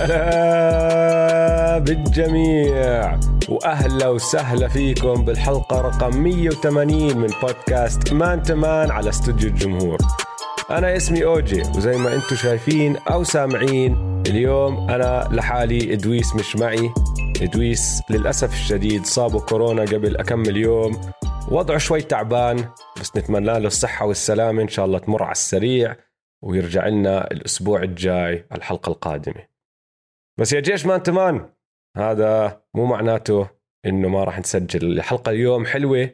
هلا بالجميع وأهلا وسهلا فيكم بالحلقة رقم 180 من بودكاست مان تمان على استوديو الجمهور. أنا اسمي أوجي وزي ما أنتم شايفين أو سامعين اليوم أنا لحالي إدويس مش معي. إدويس للأسف الشديد صابه كورونا قبل اكمل يوم وضعه شوي تعبان بس نتمنى له الصحة والسلامة إن شاء الله تمر على السريع ويرجع لنا الأسبوع الجاي الحلقة القادمة. بس يا جيش مان. تمان هذا مو معناته إنه ما راح نسجل. الحلقة اليوم حلوة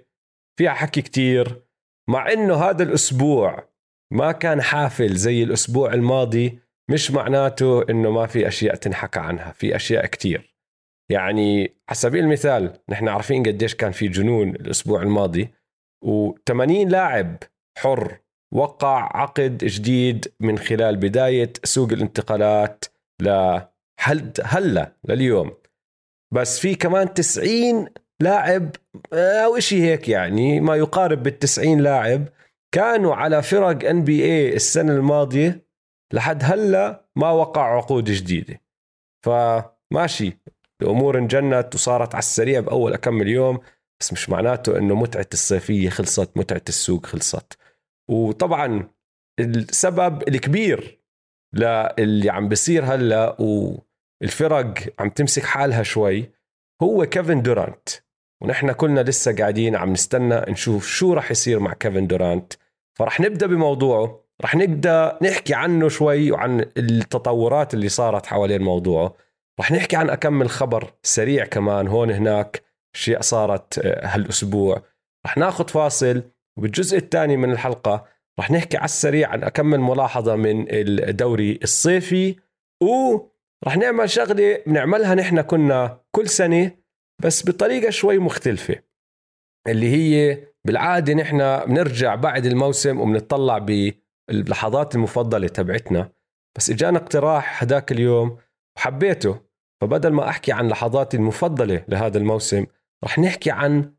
فيها حكي كتير مع إنه هذا الأسبوع ما كان حافل زي الأسبوع الماضي مش معناته إنه ما في أشياء تنحكى عنها في أشياء كتير. يعني على سبيل المثال نحن عارفين قديش كان في جنون الأسبوع الماضي و80 لاعب حر وقع عقد جديد من خلال بداية سوق الانتقالات لحد هلا لليوم. بس في كمان 90 لاعب أو شيء هيك يعني ما يقارب بال 90 لاعب كانوا على فرق ان بي اي السنة الماضية لحد هلا ما وقع عقود جديدة. فماشي الأمور انجنت وصارت على السريع بأول اكمل يوم بس مش معناته إنه متعة الصيفية خلصت متعة السوق خلصت. وطبعا السبب الكبير للي عم بيصير هلا والفرق عم تمسك حالها شوي. هو كيفن دورانت. ونحن كلنا لسه قاعدين عم نستنى نشوف شو راح يصير مع كيفن دورانت. فرح نبدأ بموضوعه. رح نبدأ نحكي عنه شوي وعن التطورات اللي صارت حوالين موضوعه. رح نحكي عن اكمل خبر سريع كمان هون هناك. اشياء صارت آه، هالأسبوع. رح ناخذ فاصل. وبالجزء الثاني من الحلقة رح نحكي على السريع عن اكمل ملاحظه من الدوري الصيفي ورح نعمل شغلة بنعملها نحن كنا كل سنة بس بطريقة شوي مختلفة اللي هي بالعادة نحن بنرجع بعد الموسم وبنطلع باللحظات المفضلة تبعتنا. بس اجانا اقتراح هداك اليوم وحبيته فبدل ما أحكي عن لحظاتي المفضلة لهذا الموسم رح نحكي عن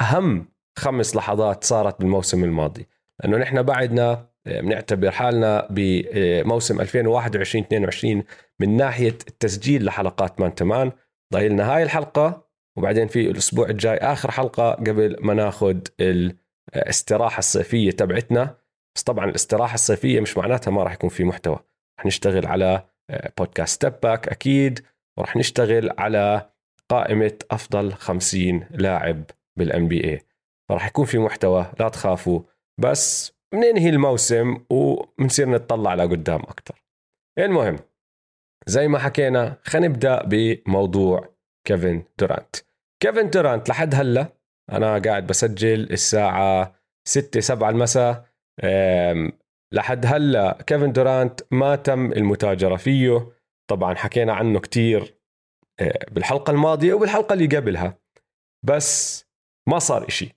أهم خمس لحظات صارت بالموسم الماضي. لأنه نحن بعدنا بنعتبر حالنا بموسم 2021 22 من ناحية التسجيل لحلقات مان تمان. ضايلنا هاي الحلقة وبعدين في الأسبوع الجاي آخر حلقة قبل ما ناخذ الاستراحة الصيفية تبعتنا. بس طبعا الاستراحة الصيفية مش معناتها ما راح يكون في محتوى. رح نشتغل على بودكاست Step Back أكيد ورح نشتغل على قائمة أفضل 50 لاعب بال NBA فراح يكون في محتوى لا تخافوا. بس بننهي الموسم وبنصير نتطلع لقدام أكثر المهم؟ زي ما حكينا خلينا نبدأ بموضوع كيفن دورانت. كيفن دورانت لحد هلأ أنا قاعد بسجل الساعة 6 7 المساء لحد هلأ كيفن دورانت ما تم المتاجرة فيه. طبعا حكينا عنه كتير آه، بالحلقة الماضية وبالحلقة اللي قبلها. بس ما صار إشي.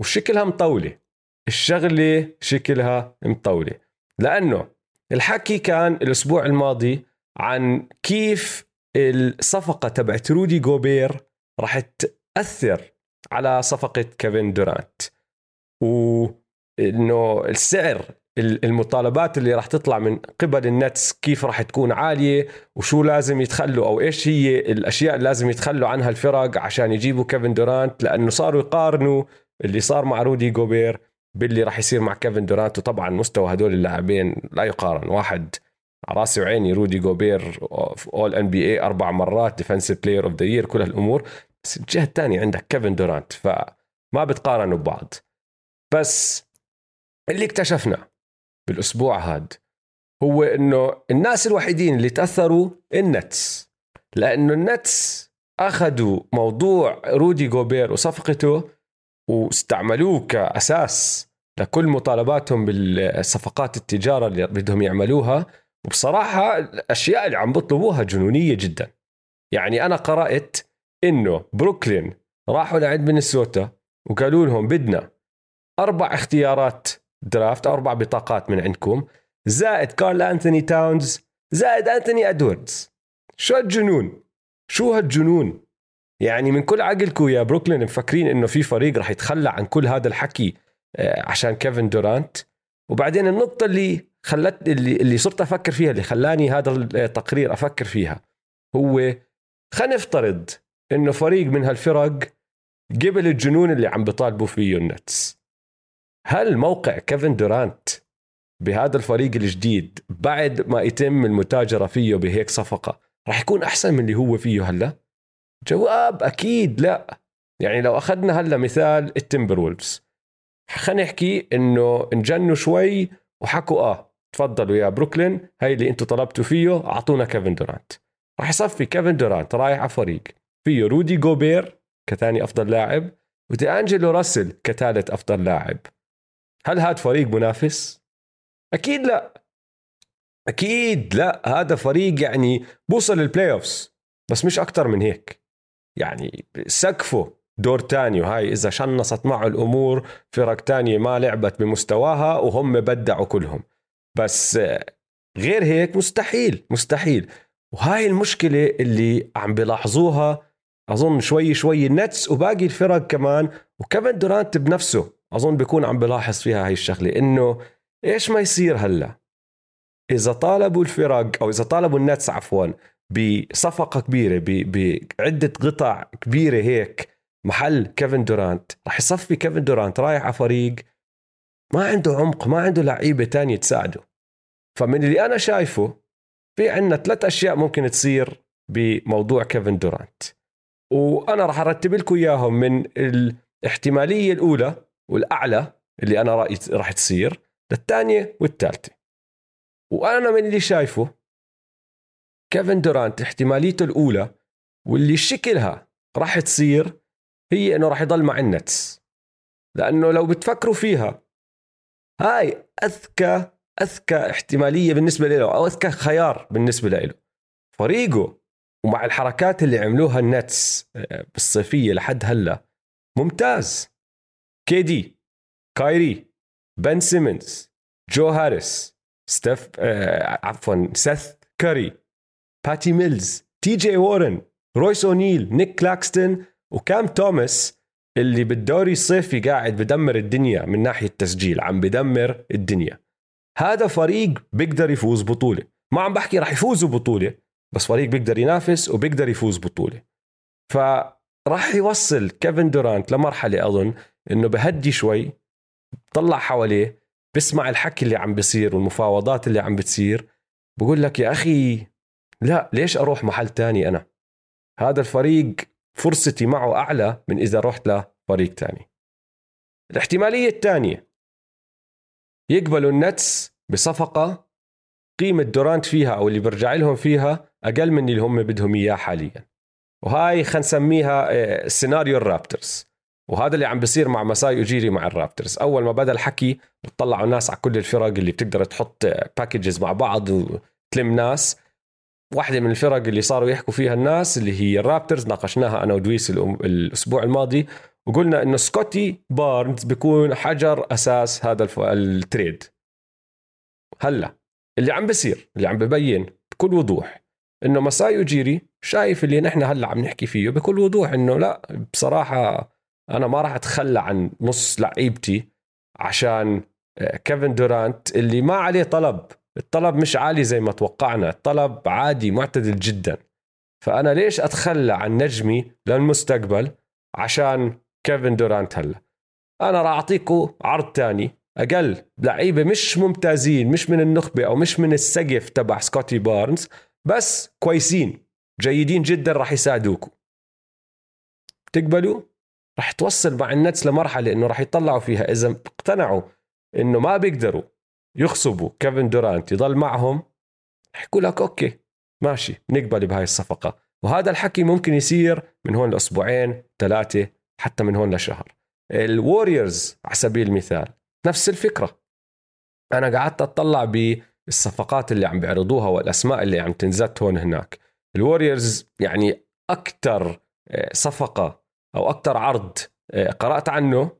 وشكلها مطولة. الشغلة شكلها مطولة. لأنه الحكي كان الأسبوع الماضي عن كيف الصفقة تبعت رودي جوبير راح تأثر على صفقة كيفن دورانت. وإنه السعر المطالبات اللي راح تطلع من قبل ال Nets كيف راح تكون عالية وشو لازم يتخلوا أو إيش هي الأشياء اللي لازم يتخلوا عنها الفرق عشان يجيبوا كيفن دورانت. لأنه صاروا يقارنوا اللي صار مع رودي جوبير باللي راح يصير مع كيفن دورانت. وطبعا مستوى هدول اللاعبين لا يقارن. واحد على راسي وعيني رودي جوبير All-NBA أربع مرات Defensive Player of the Year كل هالأمور. بس الجهة الثانية عندك كيفن دورانت. فما بتقارنوا ببعض. بس اللي اكتشفنا بالأسبوع هاد هو إنه الناس الوحيدين اللي تأثروا ال Nets. لأنه ال Nets أخذوا موضوع رودي جوبير وصفقته واستعملوه كأساس لكل مطالباتهم بالصفقات التجارة اللي بدهم يعملوها. وبصراحة الأشياء اللي عم بيطلبوها جنونية جدا. يعني أنا قرأت إنه بروكلين راحوا لعند مينيسوتا وقالوا لهم بدنا أربع اختيارات draft أربع بطاقات من عندكم. زائد كارل انتوني تاونز زائد انتوني ادواردز شو هالجنون؟ شو هالجنون؟ يعني من كل عقلكم يا بروكلين مفكرين إنه في فريق راح يتخلى عن كل هذا الحكي آه، عشان كيفن دورانت وبعدين النقطة اللي خلت اللي اللي صرت أفكر فيها اللي خلاني هذا التقرير أفكر فيها هو خلينا نفترض إنه فريق من هالفرق قبل الجنون اللي عم بيطالبوا فيه النتس هل موقع كيفن دورانت بهذا الفريق الجديد بعد ما يتم المتاجرة فيه بهيك صفقة راح يكون أحسن من اللي هو فيه هلأ؟ جواب أكيد لا. يعني لو أخذنا هلأ مثال ال Timberwolves خلينا نحكي إنه انجنوا شوي وحكوا آه تفضلوا يا بروكلين هاي اللي أنتم طلبتوا فيه أعطونا كيفن دورانت. راح يصفي كيفن دورانت رايح على فريق فيه رودي جوبير كثاني أفضل لاعب ودي أنجلو راسل كثالث أفضل لاعب. هل هذا فريق منافس؟ أكيد لا. أكيد لا. هذا فريق يعني بوصل لل playoffs بس مش أكثر من هيك. يعني سقفه دور تاني وهاي إذا شنصت معه الأمور فرق تانية ما لعبت بمستواها وهم بدعوا كلهم. بس غير هيك مستحيل مستحيل. وهاي المشكلة اللي عم بلاحظوها أظن شوي شوي النتس وباقي الفرق كمان وكيفن دورانت بنفسه أظن بيكون عم بلاحظ فيها هاي الشغلة إنه إيش ما يصير هلأ؟ إذا طالبوا الفرق أو إذا طالبوا النتس عفوا بصفقة كبيرة بعدة قطع كبيرة هيك محل كيفن دورانت. راح يصفي كيفن دورانت رايح على فريق ما عنده عمق ما عنده لعيبة تانية تساعده. فمن اللي أنا شايفه في عندنا ثلاث أشياء ممكن تصير بموضوع كيفن دورانت. وأنا راح أرتب لكم إياهم من الاحتمالية الأولى والأعلى اللي أنا رايي راح تصير للثانية والثالثة. وأنا من اللي شايفه كيفن دورانت احتماليته الأولى واللي شكلها راح تصير هي إنه راح يضل مع النتس. لأنه لو بتفكروا فيها هاي أذكى أذكى احتمالية بالنسبة له أو أذكى خيار بالنسبة له. فريقه ومع الحركات اللي عملوها النتس آه، بالصيفية لحد هلأ ممتاز. KD كايري بن سيمنز جو هاريس ستيف آه عفوا سيث كاري. باتي ميلز TJ وورن رويس اونيل نيك كلاكستون وكام توماس اللي بالدوري الصيفي قاعد بدمر الدنيا من ناحية تسجيل عم بدمر الدنيا. هذا فريق بيقدر يفوز بطولة. ما عم بحكي راح يفوزوا بطولة بس فريق بيقدر ينافس وبيقدر يفوز بطولة. فراح يوصل كيفن دورانت لمرحلة أظن إنه بهدي شوي طلع حواليه بسمع الحكي اللي عم بيصير والمفاوضات اللي عم بتصير بقول لك يا أخي لا ليش أروح محل تاني أنا؟ هذا الفريق فرصتي معه أعلى من إذا رحت لفريق تاني. الاحتمالية الثانية يقبلوا النتس بصفقة قيمة دورانت فيها أو اللي برجع لهم فيها أقل من اللي هم بدهم إياه حاليا. وهاي خلينا آه، سيناريو ال Raptors وهذا اللي عم بيصير مع مساي أجيري مع ال Raptors. أول ما بدأ الحكي بتطلعوا الناس على كل الفرق اللي بتقدر تحط packages مع بعض وتلم ناس. واحدة من الفرق اللي صاروا يحكوا فيها الناس اللي هي ال Raptors ناقشناها أنا ودويس الأسبوع الماضي وقلنا إنه سكوتي بارنز بيكون حجر أساس هذا ال trade. هلأ اللي عم بصير اللي عم ببين بكل وضوح إنه مساي جيري شايف اللي نحن هلأ عم نحكي فيه بكل وضوح إنه لأ بصراحة أنا ما راح أتخلى عن نص لعيبتي عشان كيفن دورانت اللي ما عليه طلب. الطلب مش عالي زي ما توقعنا الطلب عادي معتدل جدا. فأنا ليش أتخلى عن نجمي للمستقبل عشان كيفن دورانت هلا؟ أنا راح أعطيكم عرض تاني. أقل لعيبة مش ممتازين مش من النخبة أو مش من السقف تبع سكوتي بارنز بس كويسين جيدين جدا راح يساعدوكم تقبلوا؟ راح توصل مع النتس لمرحلة إنه راح يطلعوا فيها. إذا اقتنعوا إنه ما بيقدروا يغصبوا كيفن دورانت يضل معهم يحكوا لك okay ماشي نقبل بهاي الصفقة. وهذا الحكي ممكن يصير من هون لأسبوعين ثلاثة حتى من هون لشهر. الوريورز على سبيل المثال نفس الفكرة. أنا قعدت أطلع بالصفقات اللي عم بيعرضوها والأسماء اللي عم تنزت هون هناك. الوريورز يعني أكثر آه، صفقة أو أكثر عرض آه، قرأت عنه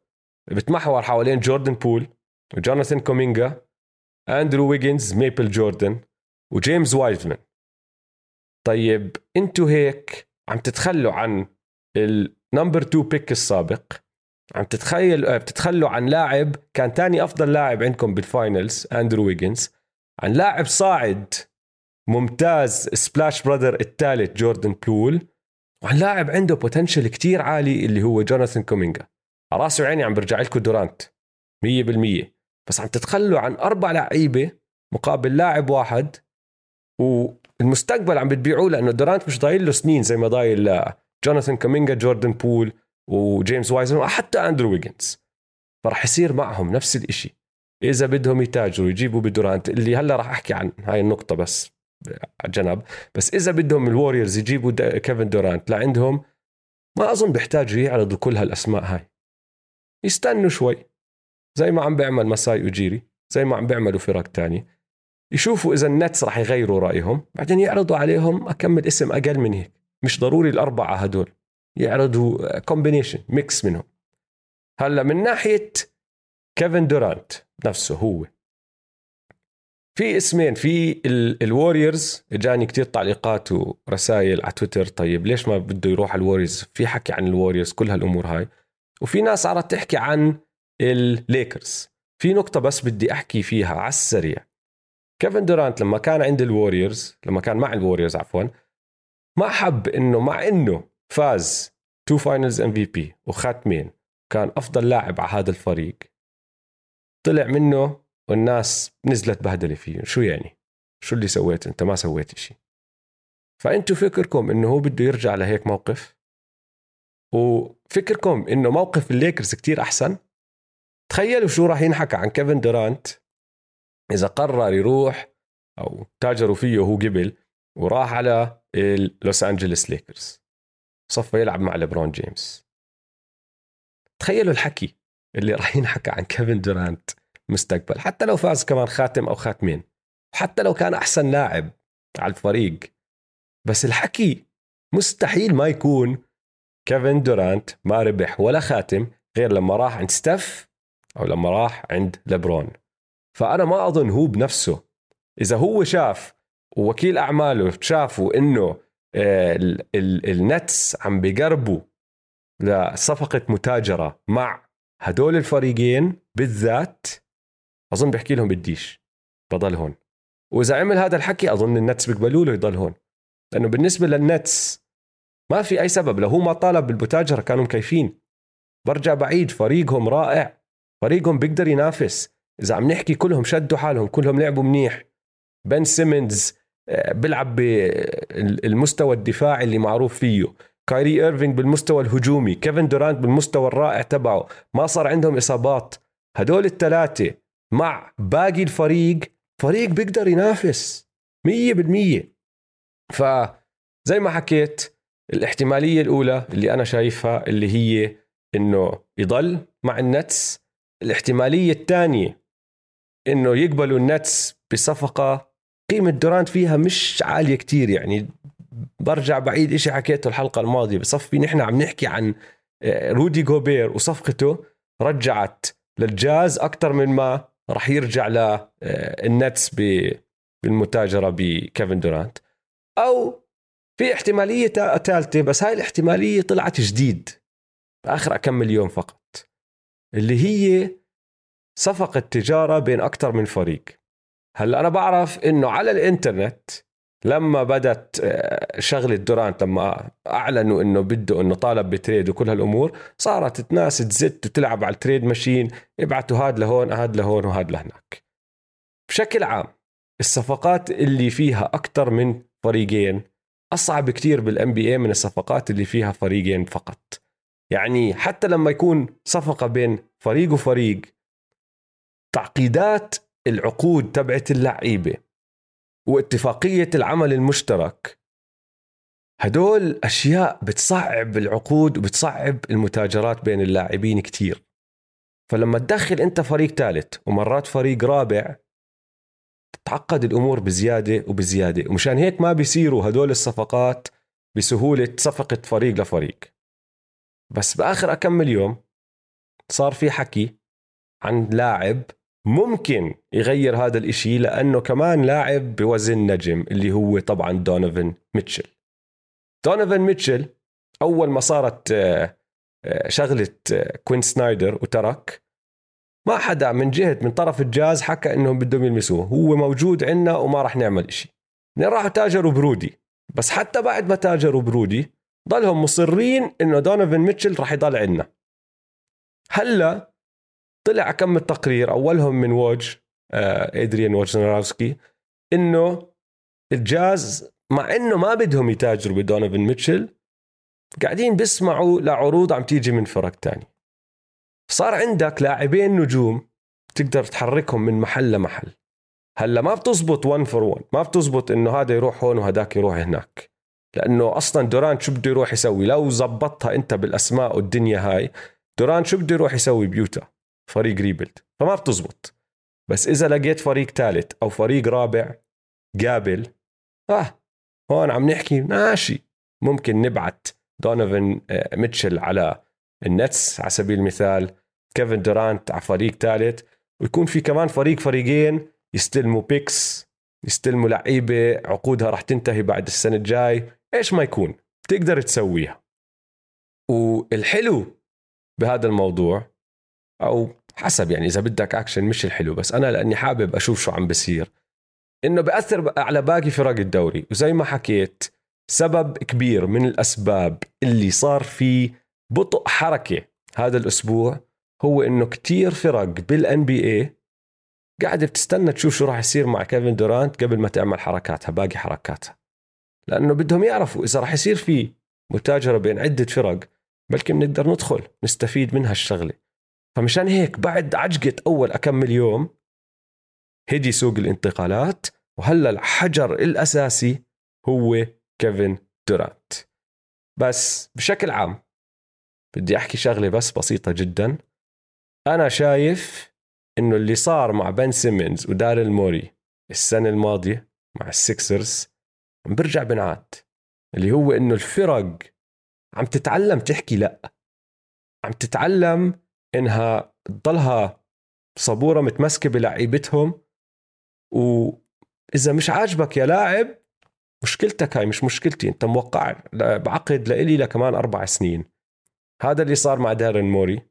بتمحور حوالين جوردن بول وجوناثان كومينجا اندرو ويجنز maybe جوردن وجيمس وايزمان طيب أنتوا هيك عم تتخلوا عن ال number 2 pick السابق. عم تتخيل بتتخلوا عن لاعب كان تاني أفضل لاعب عندكم بال finals اندرو ويجنز عن لاعب صاعد ممتاز splash brother الثالث جوردن بول وعن لاعب عنده potential كتير عالي اللي هو جوناثان كومينجا راسي وعيني عم برجع لكم دورانت 100% بس عم تتخلوا عن أربع لعيبة مقابل لاعب واحد والمستقبل عم بتبيعوه لأنه دورانت مش ضايل له سنين زي ما ضايل جوناثان كومينجا جوردن بول وجيمس وايزمان وحتى أندرو ويجنز. فرح يصير معهم نفس الإشي. إذا بدهم يتاجروا يجيبوا بدورانت اللي هلأ راح أحكي عن هاي النقطة بس على جنب بس إذا بدهم الوريورز يجيبوا كيفن دورانت لعندهم ما أظن بيحتاجوا يعرضوا كل هالأسماء هاي. يستنوا شوي. زي ما عم بيعمل مساي يوجيري زي ما عم بيعملوا فرق تانية. يشوفوا إذا النتس راح يغيروا رأيهم بعدين يعرضوا عليهم أكمن اسم أقل من هيك. مش ضروري الأربعة هدول يعرضوا combination mix منهم. هلأ من ناحية كيفن دورانت نفسه هو في اسمين في الوريورز اجاني كتير تعليقات ورسائل على تويتر طيب ليش ما بده يروح على الوريورز في حكي عن الوريورز كل هالأمور هاي. وفي ناس صارت تحكي عن الليكرز في نقطة بس بدي أحكي فيها على السريع. كيفن دورانت لما كان عند الوريورز لما كان مع الوريورز عفوا ما حب إنه مع إنه فاز two finals MVP وخاتمين كان أفضل لاعب على هذا الفريق. طلع منه والناس نزلت بهدلة فيه. شو يعني؟ شو اللي سويت أنت؟ ما سويت شيء فأنتوا فكركم إنه هو بده يرجع لهيك موقف؟ وفكركم إنه موقف الليكرز كتير أحسن؟ تخيلوا شو راح ينحكى عن كيفن دورانت إذا قرر يروح أو تاجروا فيه هو قبل وراح على اللوس انجلوس ليكرز صفى يلعب مع ليبرون جيمس. تخيلوا الحكي اللي راح ينحكى عن كيفن دورانت مستقبل. حتى لو فاز كمان خاتم أو خاتمين. حتى لو كان أحسن لاعب على الفريق. بس الحكي مستحيل ما يكون كيفن دورانت ما ربح ولا خاتم غير لما راح عند ستيف أو لما راح عند ليبرون. فأنا ما أظن هو بنفسه. إذا هو شاف ووكيل أعماله شافوا إنه آه، النتس عم بيقربوا لصفقة متاجرة مع هدول الفريقين بالذات أظن بحكي لهم بديش بضل هون. وإذا عمل هذا الحكي أظن النتس بيقبلوا له يضل هون. لأنه بالنسبة للنتس ما في أي سبب لو هو ما طالب بالمتاجرة كانوا مكيفين. برجع بعيد فريقهم رائع. فريقهم بيقدر ينافس. إذا عم نحكي كلهم شدوا حالهم كلهم لعبوا منيح. بن سيمنز آه، بيلعب بالمستوى الدفاعي اللي معروف فيه. كايري إيرفينج بالمستوى الهجومي كيفن دورانت بالمستوى الرائع تبعه. ما صار عندهم إصابات. هدول الثلاثه مع باقي الفريق فريق بيقدر ينافس. مية بالمية. فزي ما حكيت الاحتمالية الأولى اللي أنا شايفها اللي هي إنه يضل مع النتس. الاحتمالية الثانية إنه يقبلوا النتس بصفقة قيمة دورانت فيها مش عالية كتير يعني. برجع بعيد إشي حكيته الحلقة الماضية بصفي نحن عم نحكي عن آه، رودي جوبير وصفقته رجعت للجاز أكثر من ما راح يرجع للنتس آه، بالمتاجرة بكيفن دورانت. أو في احتمالية ثالثة بس هاي الاحتمالية طلعت جديد آخر كم يوم فقط. اللي هي صفقة تجارة بين أكثر من فريق. هلأ أنا بعرف إنه على الإنترنت لما بدت آه، شغله دورانت لما أعلنوا إنه بده إنه طالب ب trade وكل هالأمور صارت الناس تزت وتلعب على ال trade machine ابعتوا هاد لهون هاد لهون وهاد لهناك. بشكل عام الصفقات اللي فيها أكثر من فريقين أصعب كتير بالان بي اي من الصفقات اللي فيها فريقين فقط. يعني حتى لما يكون صفقة بين فريق وفريق تعقيدات العقود تبعت اللعيبة واتفاقية العمل المشترك هدول أشياء بتصعب العقود وبتصعب المتاجرات بين اللاعبين كتير. فلما تدخل أنت فريق ثالث ومرات فريق رابع تتعقد الأمور بزيادة وبزيادة ومشان هيك ما بيصيروا هدول الصفقات بسهولة صفقة فريق لفريق. بس بآخر أكمن يوم صار في حكي عن لاعب ممكن يغير هذا الإشي لأنه كمان لاعب بوزن نجم اللي هو طبعا دونيفن ميتشل. دونيفن ميتشل أول ما صارت آه، آه، شغلة آه، كوين سنايدر وترك ما حدا من جهة من طرف الجاز حكى إنهم بدهم يلمسوه. هو موجود عندنا وما راح نعمل إشي. راحوا تاجروا برودي. بس حتى بعد ما تاجروا برودي ضلهم مصرين إنه دونيفن ميتشل راح يضل عندنا. هلأ طلع كم تقرير أولهم من ووج آه إدريان ووجنراوسكي إنه الجاز مع إنه ما بدهم يتاجروا بدونيفن ميتشل قاعدين بيسمعوا لعروض عم تيجي من فرق تاني. صار عندك لاعبين نجوم تقدر تحركهم من محل لمحل. هلأ ما بتزبط 1 for 1 ما بتزبط إنه هذا يروح هون وهداك يروح هناك. لأنه أصلا دورانت شو بده يروح يسوي؟ لو زبطها أنت بالأسماء والدنيا هاي دورانت شو بده يروح يسوي بيوتا فريق rebuild فما بتزبط. بس إذا لقيت فريق ثالث أو فريق رابع قابل آه هون عم نحكي ماشي. ممكن نبعت دونيفن آه، ميتشل على النتس على سبيل المثال كيفن دورانت على فريق ثالث ويكون في كمان فريق فريقين يستلموا picks يستلموا لعيبة عقودها راح تنتهي بعد السنة الجاي. إيش ما يكون؟ تقدر تسويها. والحلو بهذا الموضوع أو حسب يعني إذا بدك اكشن مش الحلو بس أنا لأني حابب أشوف شو عم بصير. إنه بأثر على باقي فرق الدوري. وزي ما حكيت سبب كبير من الأسباب اللي صار في بطء حركة هذا الأسبوع هو إنه كتير فرق بال NBA قاعدة بتستنى تشوف شو راح يصير مع كيفن دورانت قبل ما تعمل حركاتها باقي حركاتها. لأنه بدهم يعرفوا إذا راح يصير في متاجرة بين عدة فرق بلكي بنقدر ندخل نستفيد من هالشغله فمشان هيك بعد عجقة أول أكمل يوم هدي سوق الانتقالات وهلا الحجر الأساسي هو كيفن دورانت. بس بشكل عام بدي أحكي شغلة بس بسيطة جدا. أنا شايف إنه اللي صار مع بن سيمنز وداريل موري السنة الماضية مع السكسرز برجع بنعاد. اللي هو إنه الفرق عم تتعلم تحكي لأ. عم تتعلم إنها تضلها صبوره متمسكة بلعيبتهم واذا مش عاجبك يا لاعب مشكلتك هاي مش مشكلتي أنت موقع بعقد لإلي لكمان أربع سنين. هذا اللي صار مع دارين موري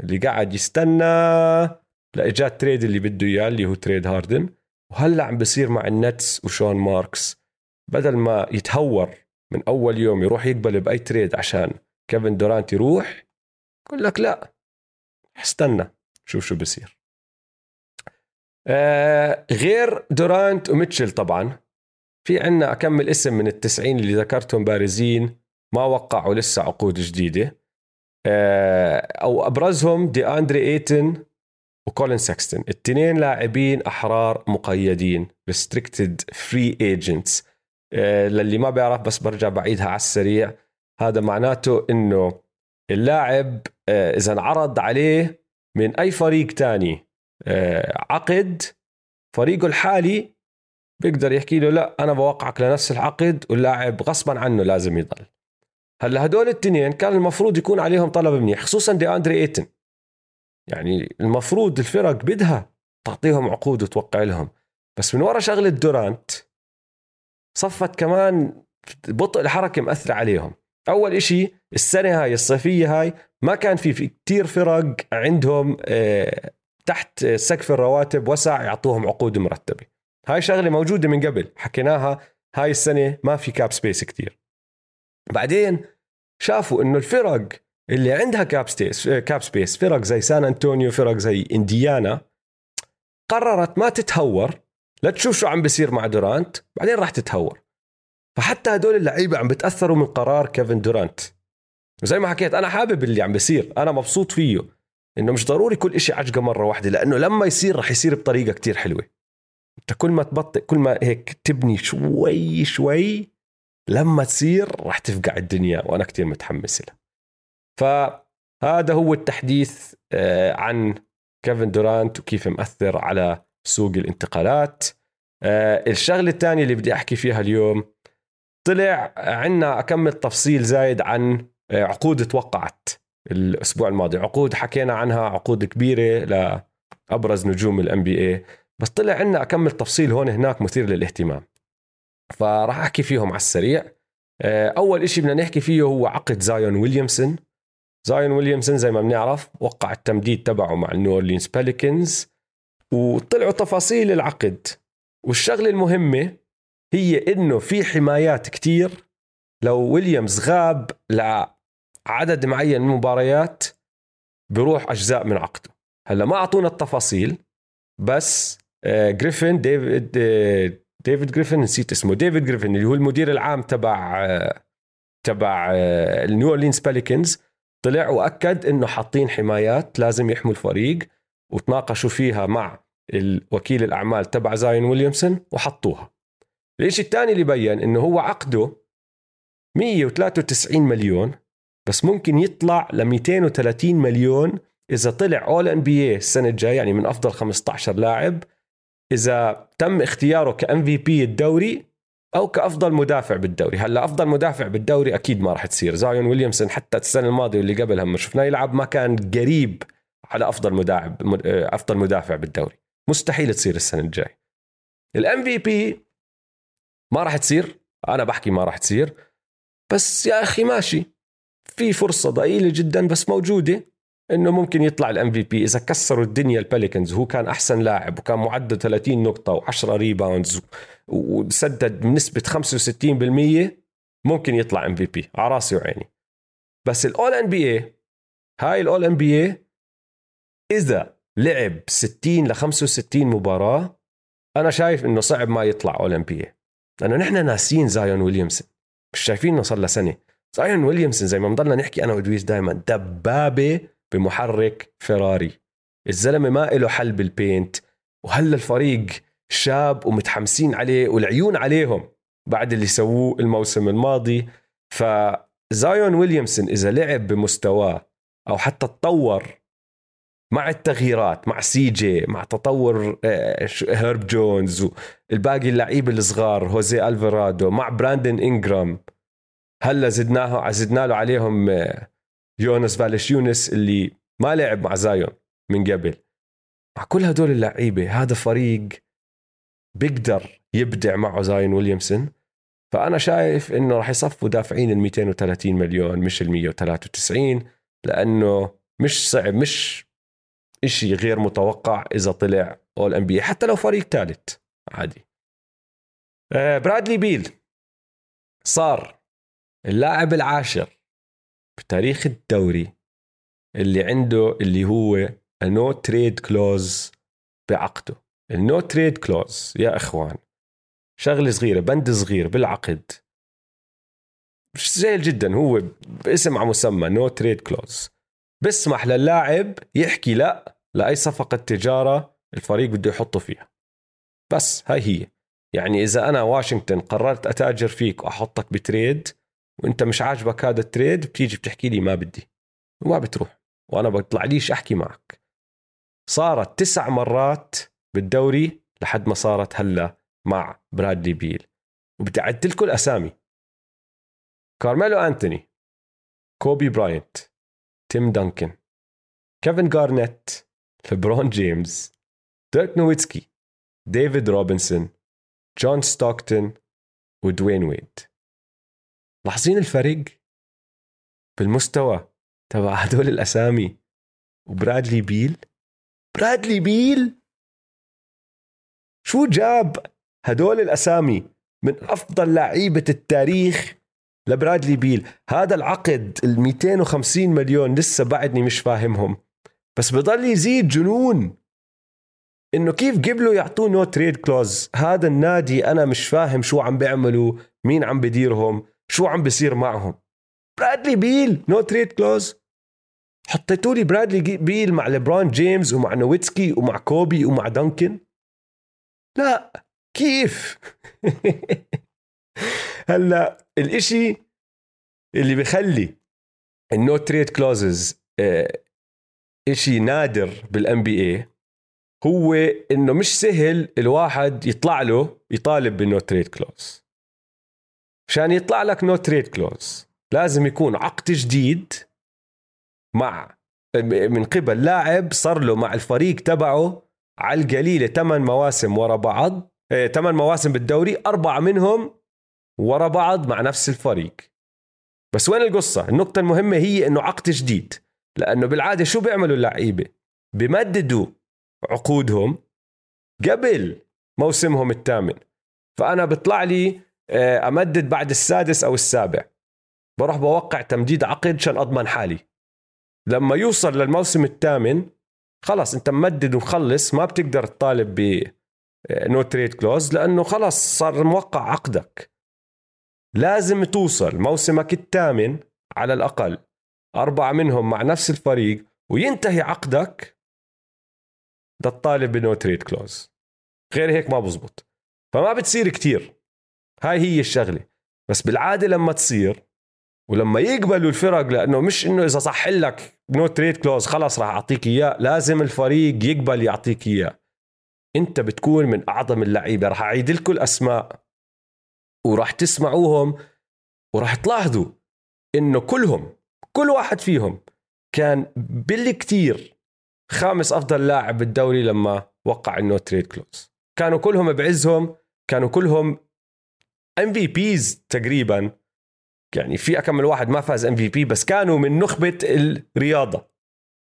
اللي قاعد يستنى لإجا ال trade اللي بده إياه اللي هو trade هاردن. وهلأ عم بصير مع النتس وشون ماركس. بدل ما يتهور من أول يوم يروح يقبل بأي trade عشان كيفن دورانت يروح يقول لك لا استنى شوف شو بصير آه غير دورانت وميتشل طبعا. في عنا أكمن اسم من التسعين اللي ذكرتهم بارزين ما وقعوا لسه عقود جديدة. آه أو أبرزهم دي أندري إيتن وكولين ساكستن التنين لاعبين أحرار مقيدين free agents. آه للي ما بيعرف بس برجع بعيدها على السريع. هذا معناته إنه اللاعب آه، إذا انعرض عليه من أي فريق تاني آه، عقد فريقه الحالي بيقدر يحكي له لا أنا بوقعك لنفس العقد واللاعب غصبا عنه لازم يضل. هلأ هدول الاثنين كان المفروض يكون عليهم طلب منيح خصوصا دي أندري إيتن. يعني المفروض الفرق بدها تعطيهم عقود وتوقع لهم. بس من ورا شغلة دورانت صفت كمان بطء الحركة مأثر عليهم. أول إشي السنة هاي الصيفية هاي ما كان في, في كتير فرق عندهم آه، تحت سقف الرواتب وسع يعطوهم عقود مرتبة. هاي شغلة موجودة من قبل حكيناها هاي السنة ما في cap space كتير. بعدين شافوا إنه الفرق اللي عندها cap space cap space فرق زي سان انطونيو فرق زي انديانا قررت ما تتهور لا تشوف شو عم بيصير مع دورانت بعدين راح تتهور. فحتى هدول اللعيبة عم بتأثروا من قرار كيفن دورانت. وزي ما حكيت أنا حابب اللي عم بيصير أنا مبسوط فيه. إنه مش ضروري كل إشي عجقة مرة واحدة لأنه لما يصير رح يصير بطريقة كتير حلوة. أنت كل ما تبطئ كل ما هيك تبني شوي شوي لما تصير رح تفقع الدنيا وأنا كتير متحمس لها. فهذا هو التحديث آه، عن كيفن دورانت وكيف مأثر على سوق الانتقالات. آه، الشغلة الثانية اللي بدي أحكي فيها اليوم طلع عندنا اكمل تفصيل زايد عن آه، عقود توقعت الأسبوع الماضي. عقود حكينا عنها عقود كبيرة لأبرز نجوم ال NBA بس طلع عندنا أكمن تفصيل هون هناك مثير للاهتمام. فراح أحكي فيهم على السريع. آه، أول إشي بدنا نحكي فيه هو عقد زايون ويليامسون. زايون ويليامسون زي ما بنعرف وقع التمديد تبعه مع النيو أورلينز بليكنز وطلعوا تفاصيل العقد. والشغلة المهمة هي إنه في حمايات كتير. لو ويليامز غاب لعدد معين من المباريات بروح أجزاء من عقده. هلأ ما أعطونا التفاصيل بس جريفن ديفيد ديفيد جريفن نسيت اسمه ديفيد جريفن اللي هو المدير العام تبع آه، تبع آه، النيو أورلينز باليكنز طلع وأكد إنه حاطين حمايات لازم يحموا الفريق. وتناقشوا فيها مع الوكيل الأعمال تبع زايون ويليامسون وحطوها. الشيء الثاني اللي بين إنه هو عقده 193 مليون بس ممكن يطلع ل 230 مليون إذا طلع اول ان بي السنة الجاية يعني من أفضل 15 لاعب إذا تم اختياره كام في بي الدوري أو كأفضل مدافع بالدوري. هلأ أفضل مدافع بالدوري أكيد ما راح تصير. زايون ويليامسون حتى السنة الماضية واللي قبلها لما شفناه يلعب ما كان قريب على أفضل مدافع أفضل مدافع بالدوري. مستحيل تصير السنة الجاي. ال MVP ما راح تصير أنا بحكي ما راح تصير. بس يا أخي ماشي. في فرصة ضئيلة جدا بس موجودة إنه ممكن يطلع ال MVP إذا كسروا الدنيا الباليكنز وهو كان أحسن لاعب وكان معدل 30 نقطة و10 rebounds وسدد بنسبة 65% ممكن يطلع MVP على راسي وعيني. بس ال All-NBA هاي ال All-NBA إذا لعب 60 ل 65 مباراة أنا شايف إنه صعب ما يطلع All-NBA لأنه نحن ناسين زايون ويليامسون مش شايفين إنه صار له سنة. زايون ويليامسون زي ما بنضلنا نحكي أنا ودويس دائما دبابة بمحرك فيراري. الزلمة ما له حل بال paint وهلا الفريق شاب ومتحمسين عليه والعيون عليهم بعد اللي سووه الموسم الماضي. فزايون ويليامسون إذا لعب بمستواه أو حتى تطور مع التغييرات مع سي جي مع تطور هيرب آه، جونز والباقي اللعيبة الصغار هوزي الفرادو مع براندن انجرام هلأ زدناه زدنا له عليهم آه، يونس فاليشيونس اللي ما لعب مع زايون من قبل. مع كل هدول اللعيبة هذا فريق بيقدر يبدع معه زايون ويليامسون. فأنا شايف إنه راح يصفوا دافعين ال 230 مليون مش ال 193 لأنه مش صعب مش إشي غير متوقع إذا طلع All-NBA حتى لو فريق ثالث عادي. آه، برادلي بيل صار اللاعب العاشر بتاريخ الدوري اللي عنده اللي هو no-trade clause بعقده. ال no-trade clause يا إخوان. شغلة صغيرة بند صغير بالعقد. سهل جدا هو باسم على مسمى no-trade clause بسمح للاعب يحكي لا لأي صفقة تجارة الفريق بده يحطه فيها. بس هاي هي. يعني إذا أنا واشنطن قررت أتاجر فيك وأحطك ب trade وأنت مش عاجبك هذا ال trade بتيجي بتحكي لي ما بدي. وما بتروح. وأنا بطلع ليش أحكي معك. صارت تسع مرات بالدوري لحد ما صارت هلا مع برادلي بيل. وبدي اعد لكم الاسامي كارميلو أنتوني كوبي براينت. تيم دانكن كيفن جارنيت ليبرون جيمس ديرك نويتسكي ديفيد روبنسون جون ستوكتون ودوين ويد لاحظين الفرق بالمستوى تبع هدول الأسامي وبرادلي بيل برادلي بيل شو جاب هدول الأسامي من أفضل لعيبة التاريخ لبرادلي بيل هذا العقد ال 250 مليون لسه بعدني مش فاهمهم. بس بضل يزيد جنون. إنه كيف قبلوا يعطوه no trade clause هذا النادي أنا مش فاهم شو عم بيعملوا مين عم بديرهم شو عم بيصير معهم. برادلي بيل no trade clause حطيتوا لي برادلي بيل مع ليبرون جيمس ومع نويتسكي ومع كوبي ومع دانكن؟ لا كيف؟ هلا الاشي اللي بخلي ال no trade clauses اشي نادر بال NBA هو إنه مش سهل الواحد يطلع له يطالب بال no trade clause عشان يطلع لك no trade clause لازم يكون عقد جديد مع من قبل لاعب صار له مع الفريق تبعه على القليلة ثمان مواسم ورا بعض ثمان مواسم بالدوري أربعة منهم ورا بعض مع نفس الفريق. بس وين القصة؟ النقطة المهمة هي إنه عقد جديد. لأنه بالعادة شو بيعملوا اللعيبة؟ بمددوا عقودهم قبل موسمهم الثامن. فأنا بيطلع لي آه، أمدد بعد السادس أو السابع. بروح بوقع تمديد عقد عشان أضمن حالي. لما يوصل للموسم الثامن خلص أنت ممدد ومخلص ما بتقدر تطالب ب no trade clause لأنه خلص صار موقع عقدك. لازم توصل موسمك الثامن على الأقل. أربعة منهم مع نفس الفريق وينتهي عقدك. تطالب ب no trade clause غير هيك ما بزبط. فما بتصير كتير. هاي هي الشغلة. بس بالعادة لما تصير ولما يقبلوا الفرق لأنه مش إنه إذا صح لك no trade clause خلص راح أعطيك إياه لازم الفريق يقبل يعطيك إياه. أنت بتكون من أعظم اللعيبة. راح أعيد لكم الأسماء. وراح تسمعوهم وراح تلاحظوا إنه كلهم كل واحد فيهم كان بالكثير خامس أفضل لاعب بالدوري لما وقع ال no trade clause كانوا كلهم بعزهم كانوا كلهم MVPs تقريبا. يعني في اكم واحد ما فاز MVP بس كانوا من نخبة الرياضة.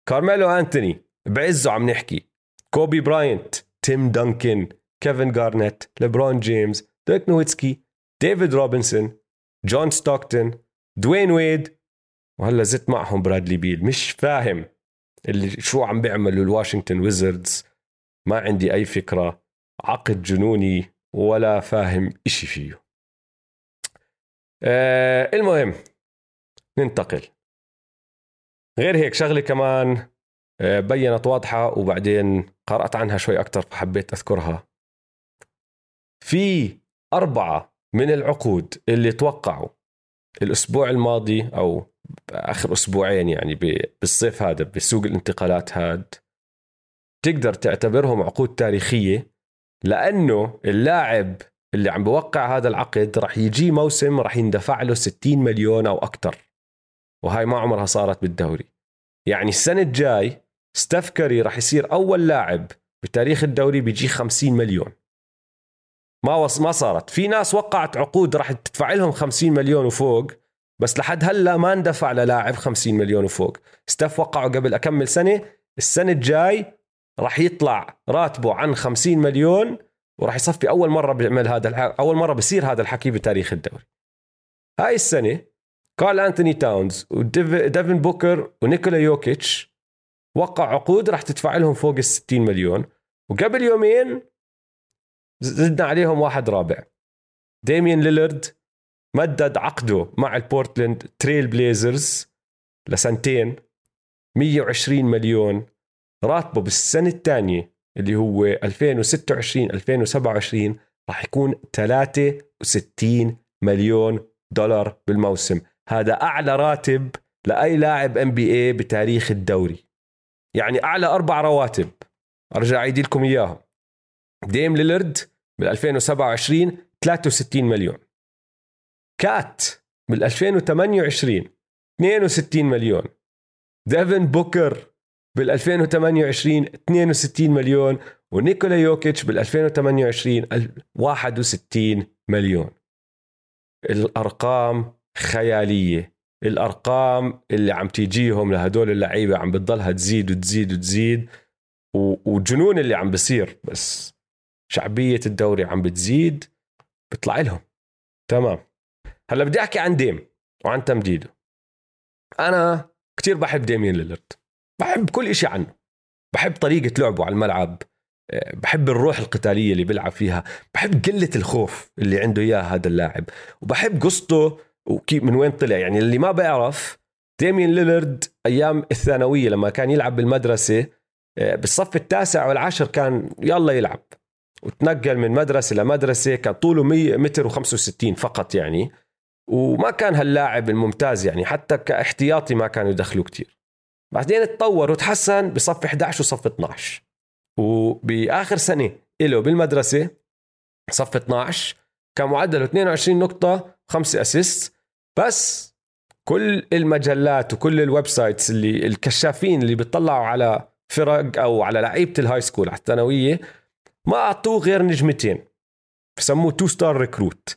كارميلو أنتوني بعزه عم نحكي. كوبي براينت تيم دانكن كيفن جارنيت ليبرون جيمس ديرك نويتسكي ديفيد روبنسون جون ستوكتون دوين ويد وهلا زدت معهم برادلي بيل. مش فاهم اللي شو عم بيعملوا الواشنطن ويزردز. ما عندي أي فكرة. عقد جنوني ولا فاهم إشي فيه. آه المهم ننتقل. غير هيك شغلة كمان آه بينت واضحة وبعدين قرأت عنها شوي أكثر فحبيت أذكرها. في أربعة من العقود اللي توقعوا الأسبوع الماضي أو آخر أسبوعين يعني بالصيف هذا بسوق الانتقالات هاد تقدر تعتبرهم عقود تاريخية لأنه اللاعب اللي عم بوقع هذا العقد راح يجي موسم راح يندفع له 60 مليون أو أكثر وهاي ما عمرها صارت بالدوري. يعني السنة الجاي ستيف كاري راح يصير أول لاعب بتاريخ الدوري بيجي 50 مليون. ما وص... ما صارت. في ناس وقعت عقود راح تدفع لهم 50 مليون وفوق بس لحد هلا ما اندفع للاعب 50 مليون وفوق. ستيف وقعوا قبل اكم سنة. السنة الجاي راح يطلع راتبه عن 50 مليون وراح يصفي أول مرة بيعمل هذا الحق. أول مرة بصير هذا الحكي بتاريخ الدوري. هاي السنة كارل أنثوني تاونز وديفن بوكر ونيكولا يوكيتش وقع عقود راح تدفع لهم فوق ال 60 مليون. وقبل يومين زدنا عليهم واحد رابع. ديميان ليلرد مدد عقده مع البورتلاند تريل بليزرز لسنتين 120 مليون راتبه بالسنة الثانية اللي هو 2026 2027 راح يكون 63 مليون دولار بالموسم. هذا أعلى راتب لأي لاعب NBA بتاريخ الدوري. يعني أعلى أربع رواتب. أرجع أعيد لكم إياهم. ديم ليلرد بال 2027 63 مليون. كات بال 2028 62 مليون. ديفن بوكر بال 2028 62 مليون. ونيكولا يوكيتش بال 2028 61 مليون. الأرقام خيالية. الأرقام اللي عم تيجيهم لهدول اللعيبة عم بتضلها تزيد وتزيد وتزيد وجنون اللي عم بصير. بس شعبية الدوري عم بتزيد بيطلع لهم. تمام. هلأ بدي أحكي عن ديم وعن تمديده. أنا كتير بحب ديمين ليلرد بحب كل إشي عنه. بحب طريقة لعبه على الملعب. آه، بحب الروح القتالية اللي بيلعب فيها. بحب قلة الخوف اللي عنده إياه هذا اللاعب. وبحب قصته وكيف من وين طلع. يعني اللي ما بيعرف ديمين ليلرد أيام الثانوية لما كان يلعب بالمدرسة آه، بالصف التاسع والعاشر كان يلا يلعب. وتنقل من مدرسة لمدرسة كان طوله 100 متر و65 فقط يعني وما كان هاللاعب الممتاز يعني حتى كاحتياطي ما كانوا يدخلوا كتير. بعدين تطور وتحسن بصف 11 وصف 12 وبآخر سنة له بالمدرسة صف 12 كان معدله 22 نقطة 5 assist بس كل المجلات وكل ال websites اللي الكشافين اللي بيطلعوا على فرق أو على لعيبة ال high school على الثانوية ما أعطوه غير نجمتين. بسموه two star recruit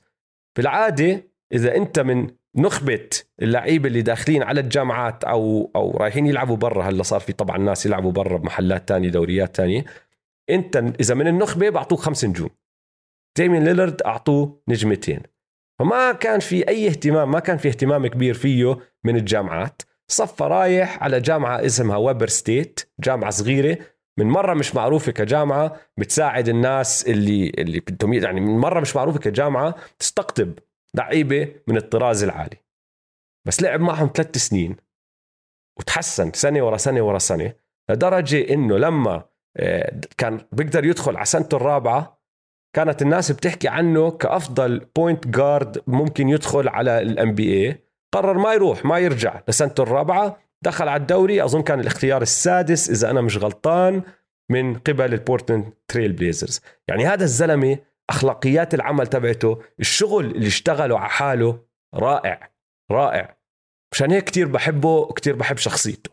بالعادة إذا أنت من نخبة اللعيبة اللي داخلين على الجامعات أو أو رايحين يلعبوا برا هلا صار في طبعا ناس يلعبوا برا بمحلات تانية دوريات تانية. أنت إذا من النخبة بعطوك خمس نجوم. ديميان ليلرد أعطوه نجمتين. فما كان في أي اهتمام ما كان في اهتمام كبير فيه من الجامعات. صفى رايح على جامعة اسمها ويبر ستيت جامعة صغيرة. من مرة مش معروفة كجامعة بتساعد الناس اللي اللي بدهم يعني من مرة مش معروفة كجامعة تستقطب لعيبة من الطراز العالي. بس لعب معهم ثلاث سنين وتحسن سنة ورا سنة ورا سنة لدرجة إنه لما آه، كان بيقدر يدخل على سنته الرابعة كانت الناس بتحكي عنه كأفضل point guard ممكن يدخل على ال NBA قرر ما يروح ما يرجع لسنته الرابعة دخل على الدوري. أظن كان الاختيار السادس إذا أنا مش غلطان من قبل ال Portland Trail Blazers. يعني هذا الزلمة أخلاقيات العمل تبعته الشغل اللي اشتغله على حاله رائع رائع. مشان هيك كتير بحبه وكتير بحب شخصيته.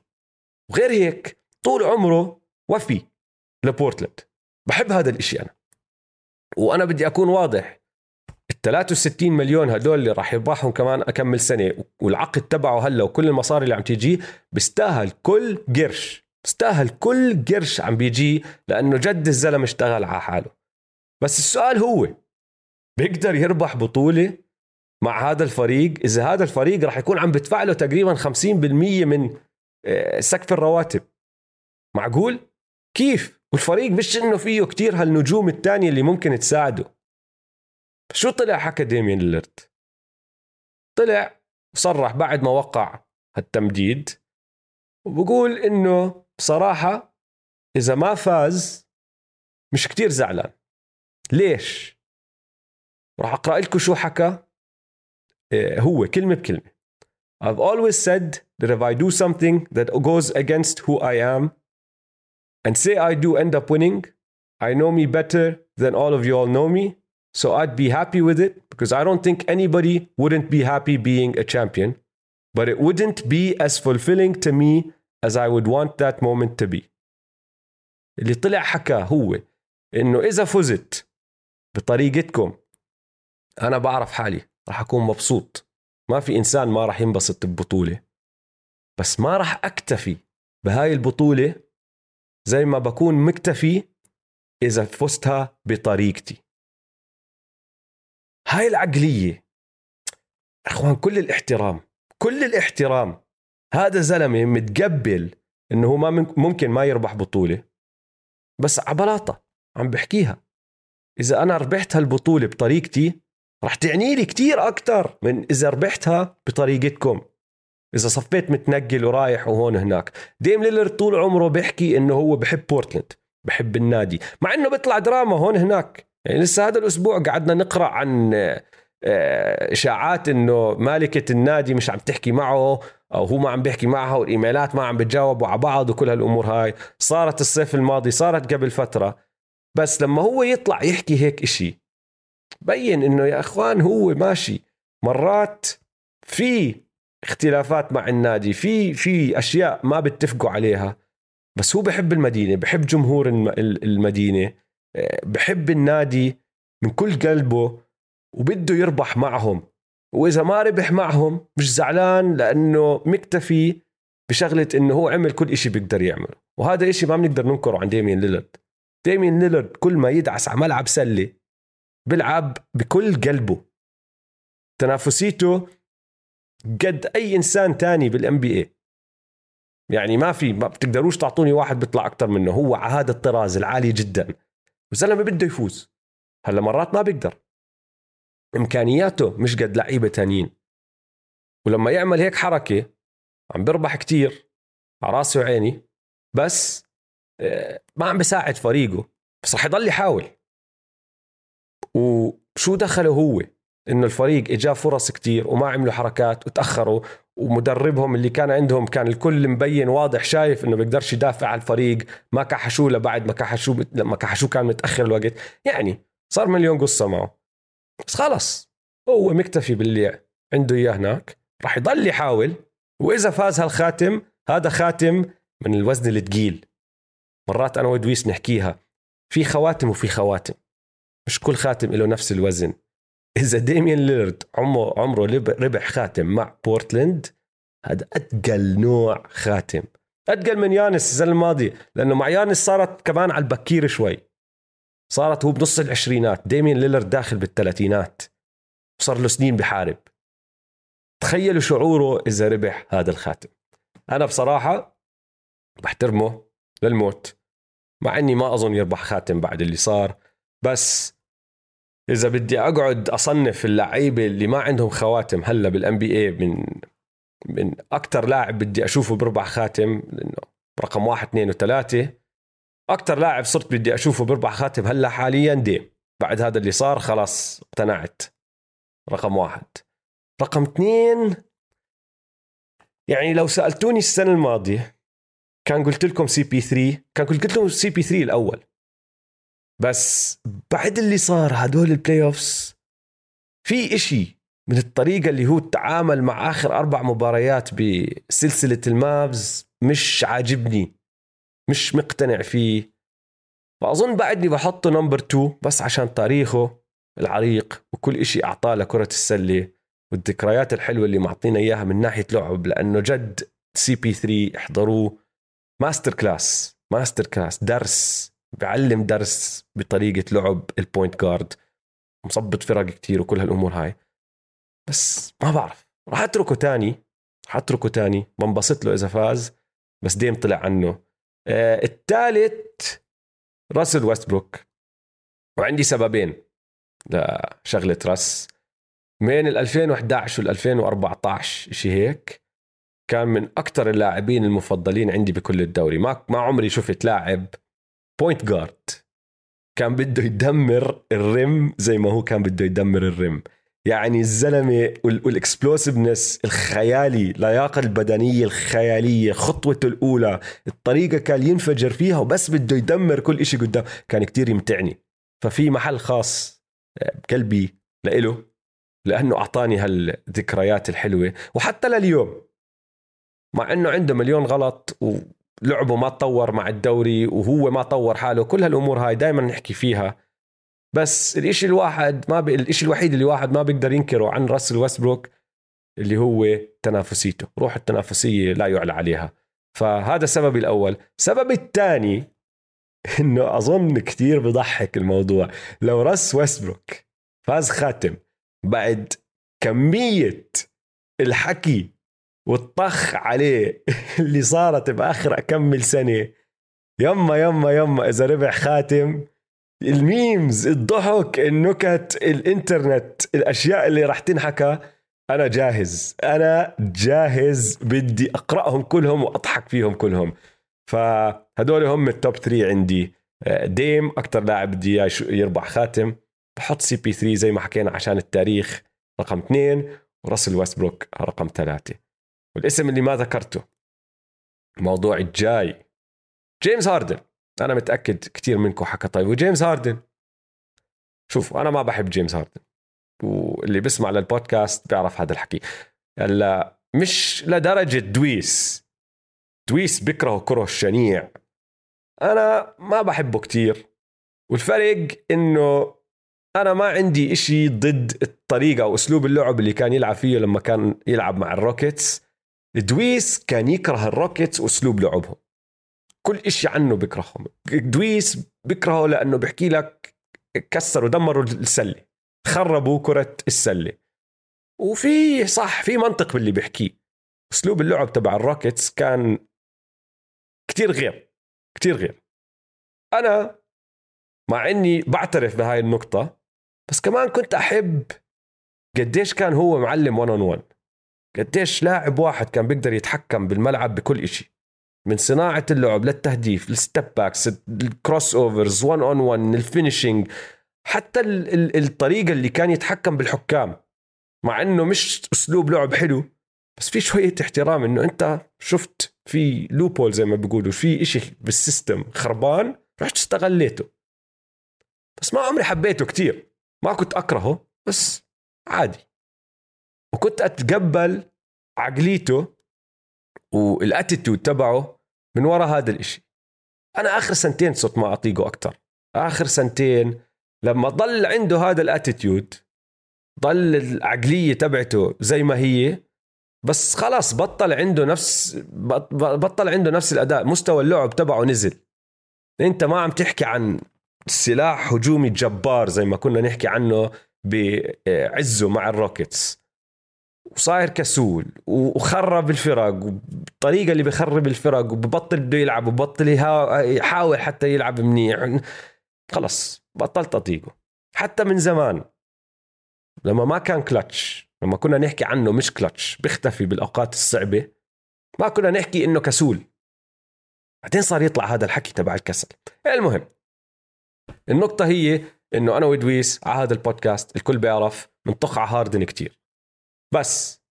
وغير هيك طول عمره وفي لبورتلاند. بحب هذا الإشي أنا. وأنا بدي أكون واضح. 63 مليون هدول اللي راح يربحهم كمان أكمل سنة والعقد تبعه هلا وكل المصاري اللي عم تيجي بيستاهل كل قرش بيستاهل كل قرش عم بيجي لأنه جد الزلمة اشتغل على حاله. بس السؤال هو بيقدر يربح بطولة مع هذا الفريق؟ إذا هذا الفريق راح يكون عم بدفع له تقريبا 50% من آه، سقف الرواتب. معقول؟ كيف؟ والفريق مش إنه فيه كتير هالنجوم الثانية اللي ممكن تساعده. شو طلع حكى ديمين ليلرد طلع وصرح بعد ما وقع التمديد وبقول انه بصراحه اذا ما فاز مش كتير زعلان ليش راح اقرا لكم شو حكى إيه، هو كلمه بكلمه I've always said that if I do something that goes against who I am and say I do end up winning, I know me better than all of you all know me. So I'd be happy with it because I don't think anybody wouldn't be happy being a champion. But it wouldn't be as fulfilling to me as I would want that moment to be. اللي طلع حكى هو إنه إذا فزت بطريقتكم أنا بعرف حالي راح أكون مبسوط ما في إنسان ما راح ينبسط ببطولة بس ما راح أكتفي بهاي البطولة زي ما بكون مكتفي إذا فزتها بطريقتي هاي العقلية. إخوان كل الاحترام كل الاحترام. هذا زلمة متقبل إنه هو ما ممكن ما يربح بطولة. بس عبلاطة عم بحكيها. إذا أنا ربحت هالبطولة بطريقتي رح تعني لي كثير أكثر من إذا ربحتها بطريقتكم. إذا صفيت متنقل ورايح وهون هناك. ديم ليلر طول عمره بيحكي إنه هو بحب بورتلاند بحب النادي مع إنه بيطلع دراما هون هناك. يعني لسه هذا الأسبوع قعدنا نقرأ عن آه، إشاعات إنه مالكة النادي مش عم تحكي معه أو هو ما عم بيحكي معها والإيميلات ما عم بتجاوبوا على بعض وكل هالأمور هاي. صارت الصيف الماضي صارت قبل فترة. بس لما هو يطلع يحكي هيك إشي بين إنه يا إخوان هو ماشي. مرات في اختلافات مع النادي في في أشياء ما بتفقوا عليها. بس هو بحب المدينة بحب جمهور المدينة. بحب النادي من كل قلبه وبده يربح معهم. وإذا ما ربح معهم مش زعلان لأنه مكتفي بشغلة إنه هو عمل كل إشي بيقدر يعمله. وهذا إشي ما بنقدر ننكره عن ديمين ليلرد ديمين ليلرد كل ما يدعس على ملعب سلة بيلعب بكل قلبه. تنافسيته قد أي إنسان تاني بالان بي اي يعني ما في ما بتقدروش تعطوني واحد بيطلع أكثر منه. هو على هذا الطراز العالي جدا. والزلمه بده يفوز. هلا مرات ما بيقدر. إمكانياته مش قد لعيبة تانيين. ولما يعمل هيك حركة عم بربح كتير على راسي وعيني بس آه، ما عم بساعد فريقه بس رح يضل يحاول. وشو دخله هو؟ إنه الفريق اجاه فرص كتير وما عملوا حركات وتأخروا ومدربهم اللي كان عندهم كان الكل مبين واضح شايف إنه بيقدرش يدافع على الفريق. ما كحشوه لبعد ما كحشوه لما كحشوه كان متأخر الوقت. يعني صار مليون قصة معه. بس خلص هو مكتفي باللي عنده إياه هناك. راح يضل يحاول. وإذا فاز هالخاتم هذا خاتم من الوزن الثقيل مرات أنا ودويس نحكيها في خواتم وفي خواتم. مش كل خاتم له نفس الوزن. إذا ديميان ليلرد عمره عمره ربح خاتم مع بورتلاند هذا اثقل نوع خاتم. اثقل من يانس السنة الماضية لأنه مع يانس صارت كمان على البكير شوي. صارت هو بنص العشرينات ديمين ليلرد داخل بالثلاثينات. وصار له سنين بحارب. تخيلوا شعوره إذا ربح هذا الخاتم. أنا بصراحة بحترمه للموت مع إني ما أظن يربح خاتم بعد اللي صار بس إذا بدي أقعد أصنف اللعيبة اللي ما عندهم خواتم هلا بال NBA من من أكثر لاعب بدي أشوفه بربح خاتم لأنه رقم واحد اثنين وثلاثة. أكثر لاعب صرت بدي أشوفه بربح خاتم هلا حاليا ديم بعد هذا اللي صار خلاص اقتنعت. رقم واحد. رقم اثنين يعني لو سألتوني السنة الماضية كان قلت لكم CP3 كان قلت لكم CP3 الأول. بس بعد اللي صار هدول ال playoffs في إشي من الطريقة اللي هو تعامل مع آخر أربع مباريات بسلسلة ال Mavs مش عاجبني مش مقتنع فيه. فأظن بعدني بحطه number 2 بس عشان تاريخه العريق وكل إشي أعطاه لكرة السلة والذكريات الحلوة اللي معطينا إياها من ناحية لعب لأنه جد CP3 احضروه. masterclass masterclass درس. بعلم درس بطريقة لعب ال point guard مصبط فرق كتير وكل هالأمور هاي. بس ما بعرف. راح أتركه تاني. راح أتركه تاني. بنبسط له إذا فاز. بس ديم طلع عنه. آه الثالث راسل ويستبروك. وعندي سببين لشغلة راس من ال 2011 وال 2014 شيء هيك كان من أكثر اللاعبين المفضلين عندي بكل الدوري. ما ما عمري شفت لاعب point guard كان بده يدمر ال rim زي ما هو كان بده يدمر ال rim يعني الزلمة وال explosiveness الخيالي لياقة البدنية الخيالية خطوته الأولى الطريقة كان ينفجر فيها وبس بده يدمر كل شيء قدام كان كتير يمتعني. ففي محل خاص آه، بقلبي لإله لأنه أعطاني هالذكريات الحلوة. وحتى لليوم مع إنه عنده مليون غلط ولعبه ما تطور مع الدوري وهو ما طور حاله. كل هالأمور هاي دائما نحكي فيها. بس الإشي الواحد ما ب... الإشي الوحيد اللي واحد ما بيقدر ينكره عن راسل ويستبروك اللي هو تنافسيته روح التنافسية لا يعلى عليها. فهذا سببي الأول. سبب الثاني إنه أظن كثير بضحك الموضوع. لو راس ويستبروك فاز خاتم بعد كمية الحكي والطخ عليه اللي صارت بآخر اكم سنة. يما يما يما إذا ربح خاتم ال memes الضحك النكت الإنترنت الأشياء اللي راح تنحكى أنا جاهز. أنا جاهز بدي أقرأهم كلهم وأضحك فيهم كلهم. فهدول هم ال top 3 عندي. ديم أكثر لاعب بدي يربح خاتم. بحط CP3 زي ما حكينا عشان التاريخ رقم اثنين وراسل ويستبروك رقم ثلاثة. والاسم اللي ما ذكرته. الموضوع الجاي. جيمس هاردن. أنا متأكد كثير منكم حكى طيب. وجيمس هاردن. شوف أنا ما بحب جيمس هاردن. واللي بيسمع للبودكاست بيعرف هذا الحكي. هلا مش لدرجة دويس. دويس بكره كره الشنيع. أنا ما بحبه كتير. والفرق إنه أنا ما عندي إشي ضد الطريقة أو أسلوب اللعب اللي كان يلعب فيه لما كان يلعب مع ال Rockets. دويس كان يكره ال Rockets وأسلوب لعبهم. كل إشي عنه بكرههم دويس بكرهه لأنه بحكي لك كسروا دمروا السلة خربوا كرة السلة. وفي صح في منطق باللي بيحكيه أسلوب اللعب تبع ال Rockets كان كتير غير كتير غير. أنا مع إني بعترف بهاي النقطة بس كمان كنت أحب قديش كان هو معلم 1 on 1 قديش لاعب واحد كان بيقدر يتحكم بالملعب بكل إشي. من صناعة اللعب للتهديف ال step backs ال crossovers 1 on 1 ال finishing حتى ال ال الطريقة اللي كان يتحكم بالحكام. مع إنه مش أسلوب لعب حلو بس في شوية احترام إنه أنت شفت في loophole زي ما بيقولوا في إشي بال system خربان رحت استغليته بس ما عمري حبيته كتير. ما كنت أكرهه بس عادي. وكنت أتقبل عقليته وال attitude تبعه من وراء هذا الإشي. أنا آخر سنتين صرت ما أطيقه أكثر آخر سنتين لما ضل عنده هذا ال attitude ضل العقلية تبعته زي ما هي بس خلاص بطل عنده نفس بطل عنده نفس الأداء مستوى اللعب تبعه نزل. أنت ما عم تحكي عن سلاح هجومي جبار زي ما كنا نحكي عنه بعزه مع ال Rockets. وصاير كسول وخرب الفرق والطريقة اللي بخرب الفرق وببطل بده يلعب وببطل يحاول حتى يلعب منيح. خلص بطلت أطيقه. حتى من زمان لما ما كان كلتش لما كنا نحكي عنه مش كلتش بيختفي بالأوقات الصعبة ما كنا نحكي إنه كسول. بعدين صار يطلع هذا الحكي تبع الكسل. المهم النقطة هي إنه أنا ودويس على هذا البودكاست الكل بيعرف منطخ على هاردن كتير. بس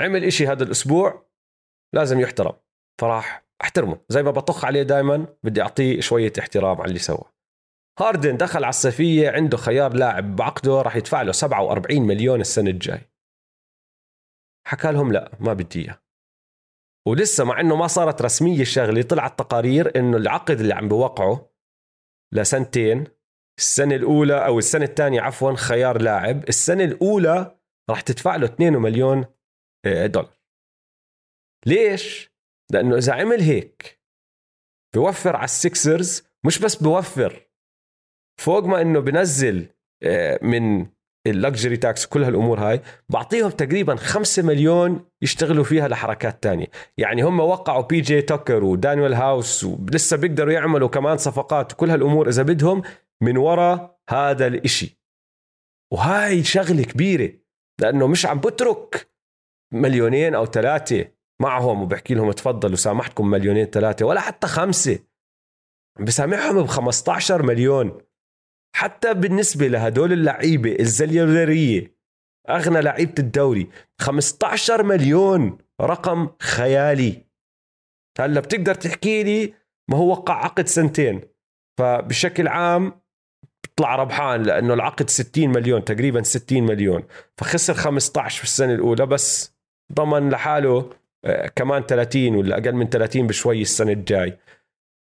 عمل إشي هذا الأسبوع لازم يحترم فراح أحترمه. زي ما بطخ عليه دائما بدي أعطيه شوية احترام على اللي سوى هاردن دخل على الصيفية عنده خيار لاعب بعقده راح يدفع له 47 مليون السنة الجاي. حكى لهم لا ما بدي إياه. ولسه مع إنه ما صارت رسمية الشغلة طلعت تقارير إنه العقد اللي عم بوقعه لسنتين السنة الأولى أو السنة الثانية عفوا خيار لاعب السنة الأولى راح تدفع له 2 مليون آه، دولار. ليش؟ لأنه إذا عمل هيك بوفر على ال Sixers مش بس بوفر فوق ما إنه بنزل آه، من ال luxury tax كل هالأمور هاي بعطيهم تقريبا 5 مليون يشتغلوا فيها لحركات تانية. يعني هم وقعوا بي جي توكر ودانيال هاوس ولسه بيقدروا يعملوا كمان صفقات وكل هالأمور إذا بدهم من وراء هذا الإشي. وهاي شغلة كبيرة. لأنه مش عم بترك مليونين أو ثلاثة معهم وبحكي لهم تفضلوا سامحتكم مليونين ثلاثة ولا حتى خمسة. بسامحهم ب 15 مليون. حتى بالنسبة لهدول اللعيبة الزليرية أغنى لعيبة الدوري 15 مليون رقم خيالي. هلأ بتقدر تحكي لي ما هو وقع عقد سنتين؟ فبشكل عام طلع ربحان لأنه العقد 60 مليون تقريبا 60 مليون. فخسر 15 في السنة الأولى بس ضمن لحاله آه، كمان 30 ولا أقل من 30 بشوي السنة الجاي.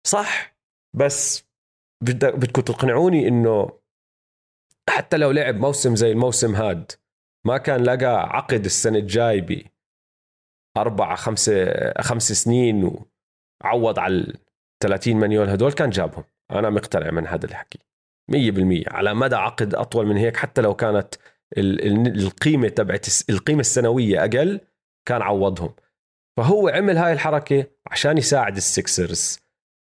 صح؟ بس بدكم تقنعوني إنه حتى لو لعب موسم زي الموسم هاد ما كان لقى عقد السنة الجاي ب أربعة خمسة خمس سنين وعوض على ال 30 مليون هدول كان جابهم. أنا مقتنع من هذا الحكي. 100% على مدى عقد أطول من هيك حتى لو كانت القيمة تبعت القيمة السنوية أقل كان عوضهم. فهو عمل هاي الحركة عشان يساعد السكسرز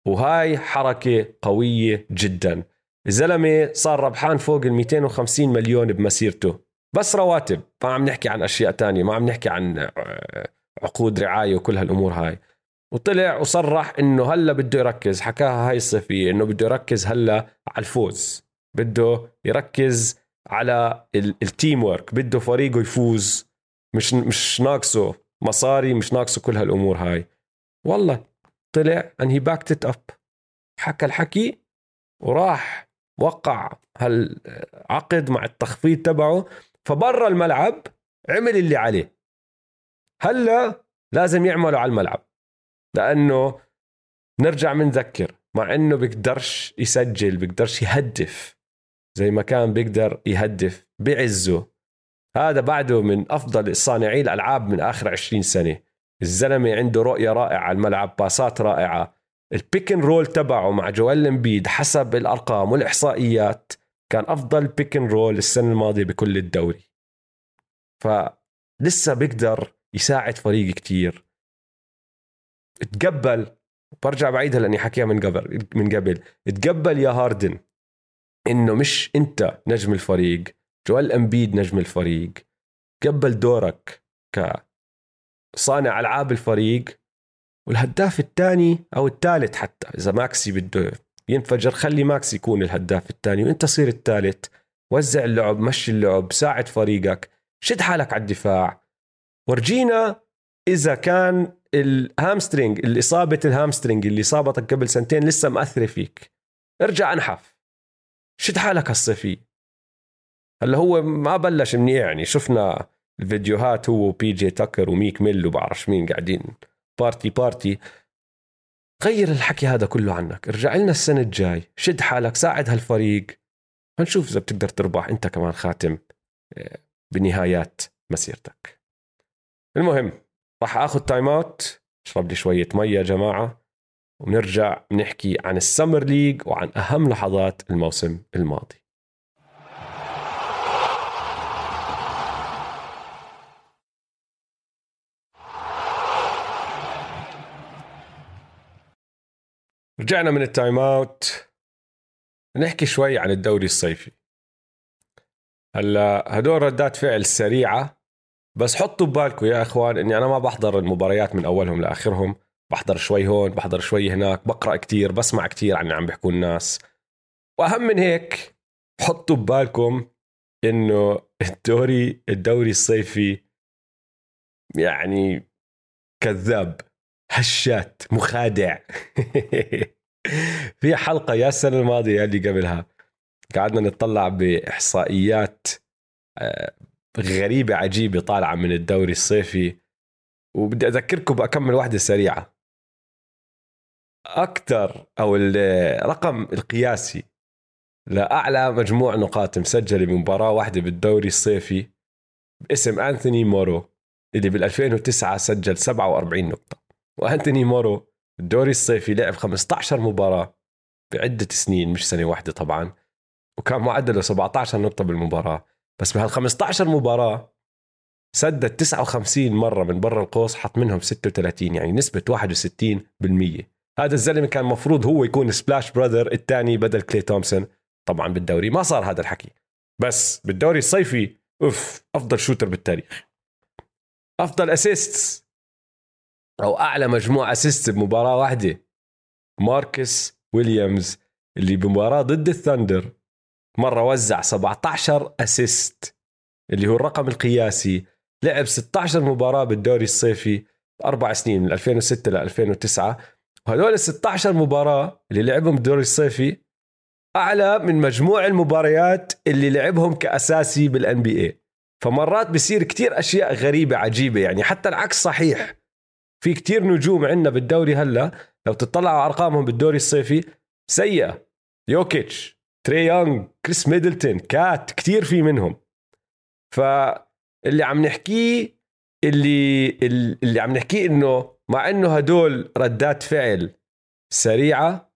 وهاي حركة قوية جدا. الزلمة صار ربحان فوق ال 250 مليون بمسيرته. بس رواتب ما عم نحكي عن أشياء تانية ما عم نحكي عن آه، عقود رعاية وكل هالأمور هاي. وطلع وصرح إنه هلأ بده يركز. حكاها هاي الصيفية إنه بده يركز هلأ على الفوز. بده يركز على ال team ورك بده فريقه يفوز. مش مش ناقصه مصاري مش ناقصه كل هالأمور هاي. والله طلع and he backed up حكى الحكي وراح وقع هالعقد مع التخفيض تبعه. فبرا الملعب عمل اللي عليه. هلأ لازم يعمله على الملعب. لأنه نرجع بنذكر مع إنه بيقدرش يسجل بيقدرش يهدف زي ما كان بيقدر يهدف بعزه. هذا بعده من أفضل صانعي الألعاب من آخر 20 سنة. الزلمة عنده رؤية رائعة على الملعب باسات رائعة. ال pick and roll تبعه مع جويل امبيد حسب الأرقام والإحصائيات كان أفضل pick and roll السنة الماضية بكل الدوري. فلسه بيقدر يساعد فريق كتير. تقبل برجع بعيدها لأني حكيها من قبل من قبل. تقبل يا هاردن إنه مش أنت نجم الفريق جويل إمبيد نجم الفريق. قبل دورك كصانع ألعاب الفريق والهداف الثاني أو الثالث حتى إذا ماكسي بده ينفجر خلي ماكسي يكون الهداف الثاني وأنت صير الثالث. وزع اللعب مشي اللعب ساعد فريقك شد حالك على الدفاع. ورجينا إذا كان ال hamstring الإصابة ال hamstring اللي صابتك قبل سنتين لسه مأثرة فيك. ارجع انحف. شد حالك هالصيفيه هلا هو ما بلش منيح يعني. شفنا الفيديوهات هو وبي جي تاكر وميك ميل وبعرف مين قاعدين party party غير الحكي هذا كله عنك. ارجع لنا السنة الجاي. شد حالك ساعد هالفريق. هنشوف إذا بتقدر تربح. أنت كمان خاتم آه، بنهايات مسيرتك. المهم راح آخذ time out أشرب لي شوية مية يا جماعة ونرجع نحكي عن ال summer league وعن أهم لحظات الموسم الماضي. رجعنا من ال time out نحكي شوي عن الدوري الصيفي. هلا هدول ردات فعل سريعة. بس حطوا ببالكم يا إخوان إني أنا ما بحضر المباريات من أولهم لآخرهم. بحضر شوي هون بحضر شوي هناك بقرأ كتير بسمع كتير عن عم بيحكوا الناس. وأهم من هيك حطوا ببالكم إنه الدوري الدوري الصيفي يعني كذاب هشات مخادع. في حلقة يا السنة الماضية اللي قبلها قعدنا نطلع بإحصائيات غريبة عجيبة طالعة من الدوري الصيفي. وبدي أذكركم بأكمل واحدة سريعة أكثر أو الرقم القياسي لأعلى مجموع نقاط مسجلة بمباراة واحدة بالدوري الصيفي باسم أنثوني مورو اللي بال 2009 سجل 47 نقطة. وأنتوني مورو الدوري الصيفي لعب 15 مباراة بعدة سنين مش سنة واحدة طبعا. وكان معدله 17 نقطة بالمباراة. بس بهال 15 مباراة سدد 59 مرة من برا القوس حط منهم 36 يعني نسبة 61% هذا الزلمة كان مفروض هو يكون سبلاش براذر الثاني بدل كلي تومسون. طبعا بالدوري ما صار هذا الحكي. بس بالدوري الصيفي أوف أفضل shooter بالتاريخ. أفضل assist أو أعلى مجموع assist بمباراة واحدة. ماركوس ويليامز اللي بمباراة ضد الثندر مرة وزع 17 assist اللي هو الرقم القياسي. لعب 16 مباراة بالدوري الصيفي أربع سنين من 2006 ل 2009 وهذول ال 16 مباراة اللي لعبهم بالدوري الصيفي أعلى من مجموع المباريات اللي لعبهم كأساسي بال NBA فمرات بصير كتير أشياء غريبة عجيبة يعني حتى العكس صحيح. في كتير نجوم عندنا بالدوري هلأ لو تطلعوا على أرقامهم بالدوري الصيفي سيئة. يوكيتش تري يونغ كريس ميدلتون كات كتير في منهم. فاللي عم نحكيه اللي اللي عم نحكيه إنه مع إنه هدول ردات فعل سريعة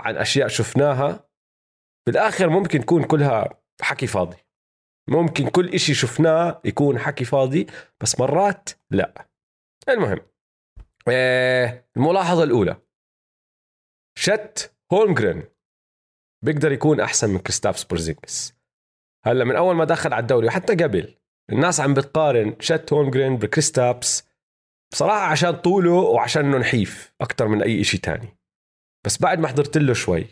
عن أشياء شفناها بالآخر ممكن تكون كلها حكي فاضي. ممكن كل إشي شفناه يكون حكي فاضي بس مرات لا. المهم آه، الملاحظة الأولى. شت هولمجرين بيقدر يكون أحسن من كريستابس بورزينجيس هلأ من أول ما دخل على الدوري وحتى قبل الناس عم بتقارن شت هولمجرين بكريستابس بصراحة عشان طوله وعشان إنه نحيف أكثر من أي شيء تاني. بس بعد ما حضرت له شوي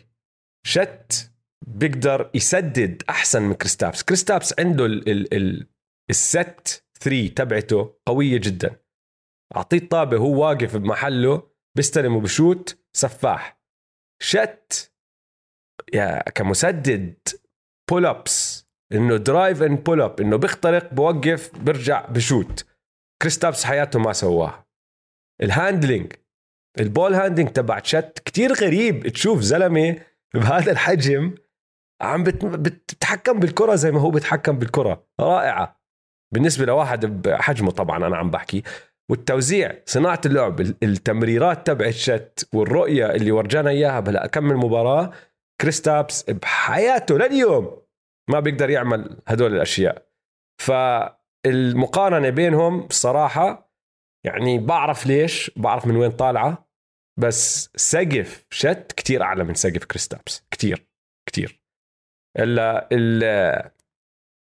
شت بيقدر يسدد أحسن من كريستابس كريستابس عنده ال ال ال الست 3 تبعته قوية جدا. أعطيه الطابة هو واقف بمحله بيستلم وبشوت سفاح. شت يا كمسدد بول ابس إنه درايف ان بول اب إنه بيخترق بوقف برجع بشوت. كريستابس حياته ما سواها. الهاندلينج البول هاندلينج تبع شت كتير غريب. تشوف زلمة بهذا الحجم عم بتتحكم بالكرة زي ما هو بيتحكم بالكرة. رائعة. بالنسبة لواحد بحجمه طبعا أنا عم بحكي. والتوزيع صناعة اللعب التمريرات تبع الشت والرؤية اللي ورجانا إياها بهلا كم مباراة. كريستابس بحياته لليوم ما بيقدر يعمل هدول الأشياء. فالمقارنة بينهم بصراحة يعني بعرف ليش بعرف من وين طالعة بس سقف شت كتير أعلى من سقف كريستابس كتير كتير. الا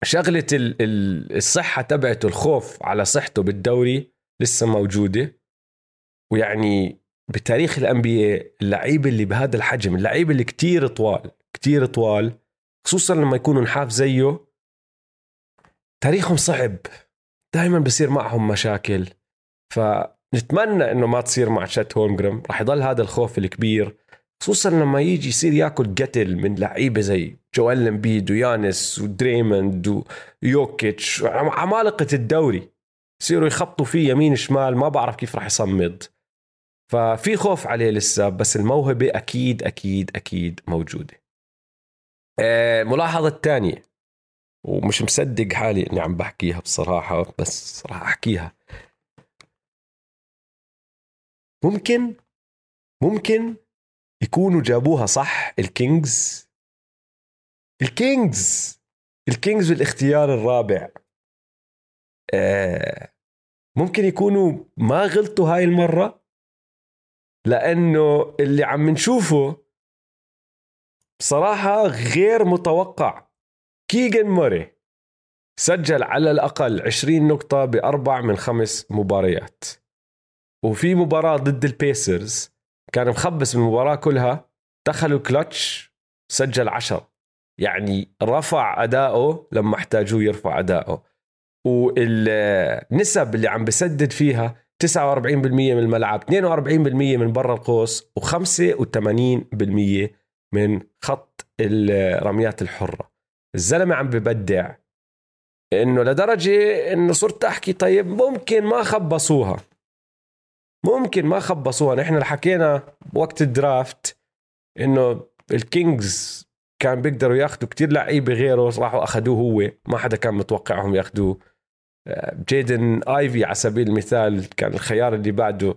شغلة الصحة تبعته الخوف على صحته بالدوري لسه موجودة. ويعني بتاريخ ال NBA اللعيبه اللي بهذا الحجم اللعيبه اللي كتير طوال كتير طوال خصوصا لما يكونوا نحاف زيه تاريخهم صعب. دائما بصير معهم مشاكل. فنتمنى إنه ما تصير مع شات هولمجرين راح يضل هذا الخوف الكبير. خصوصا لما يجي يصير ياكل قتل من لعيبة زي جويل امبيد ويانس ودريموند ويوكيتش عمالقة الدوري. يصيروا يخبطوا فيه يمين شمال ما بعرف كيف راح يصمد. ففي خوف عليه لسه بس الموهبة أكيد أكيد أكيد موجودة. آه، الثانية ومش مصدق حالي إني عم بحكيها بصراحة بس راح أحكيها. ممكن ممكن يكونوا جابوها صح الكينجز؟ الكينجز الكينجز بالاختيار الرابع. آه ممكن يكونوا ما غلطوا هاي المرة لأنه اللي عم نشوفه بصراحة غير متوقع. كيجان موري سجل على الأقل 20 نقطة بأربع من خمس مباريات. وفي مباراة ضد البيسرز كان مخبس المباراة كلها دخلوا كلتش سجل عشر. يعني رفع أداؤه لما احتاجوه يرفع أداؤه. والنسب اللي عم بسدد فيها 49% من الملعب 42% من برا القوس و85% من خط الرميات الحرة. الزلمة عم ببدع إنه لدرجة إنه صرت أحكي طيب ممكن ما خبصوها. ممكن ما خبصوها. نحن حكينا بوقت الدرافت إنه الكينجز كان بيقدروا ياخذوا كتير لعيبة غيره راحوا اخذوه هو ما حدا كان متوقعهم ياخذوه جيدن آيفي على سبيل المثال كان الخيار اللي بعده.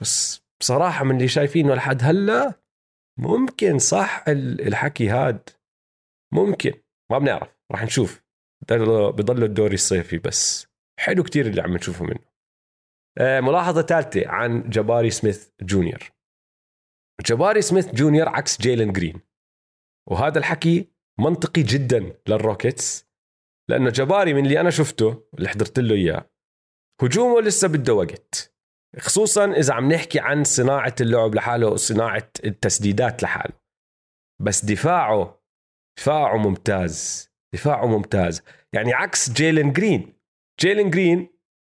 بس بصراحة من اللي شايفينه لحد هلا ممكن صح الحكي هاد. ممكن ما بنعرف راح نشوف. بضل الدوري الصيفي بس. حلو كتير اللي عم نشوفه منه. آه، ملاحظة ثالثه عن جباري سميث جونيور. جباري سميث جونيور عكس جيلن جرين. وهذا الحكي منطقي جدا للروكيتس. لأنه جباري من اللي أنا شفته اللي حضرت له إياه. هجومه لسه بده وقت خصوصا إذا عم نحكي عن صناعة اللعب لحاله وصناعه التسديدات لحاله. بس دفاعه دفاعه ممتاز دفاعه ممتاز. يعني عكس جيلن جرين. جيلن جرين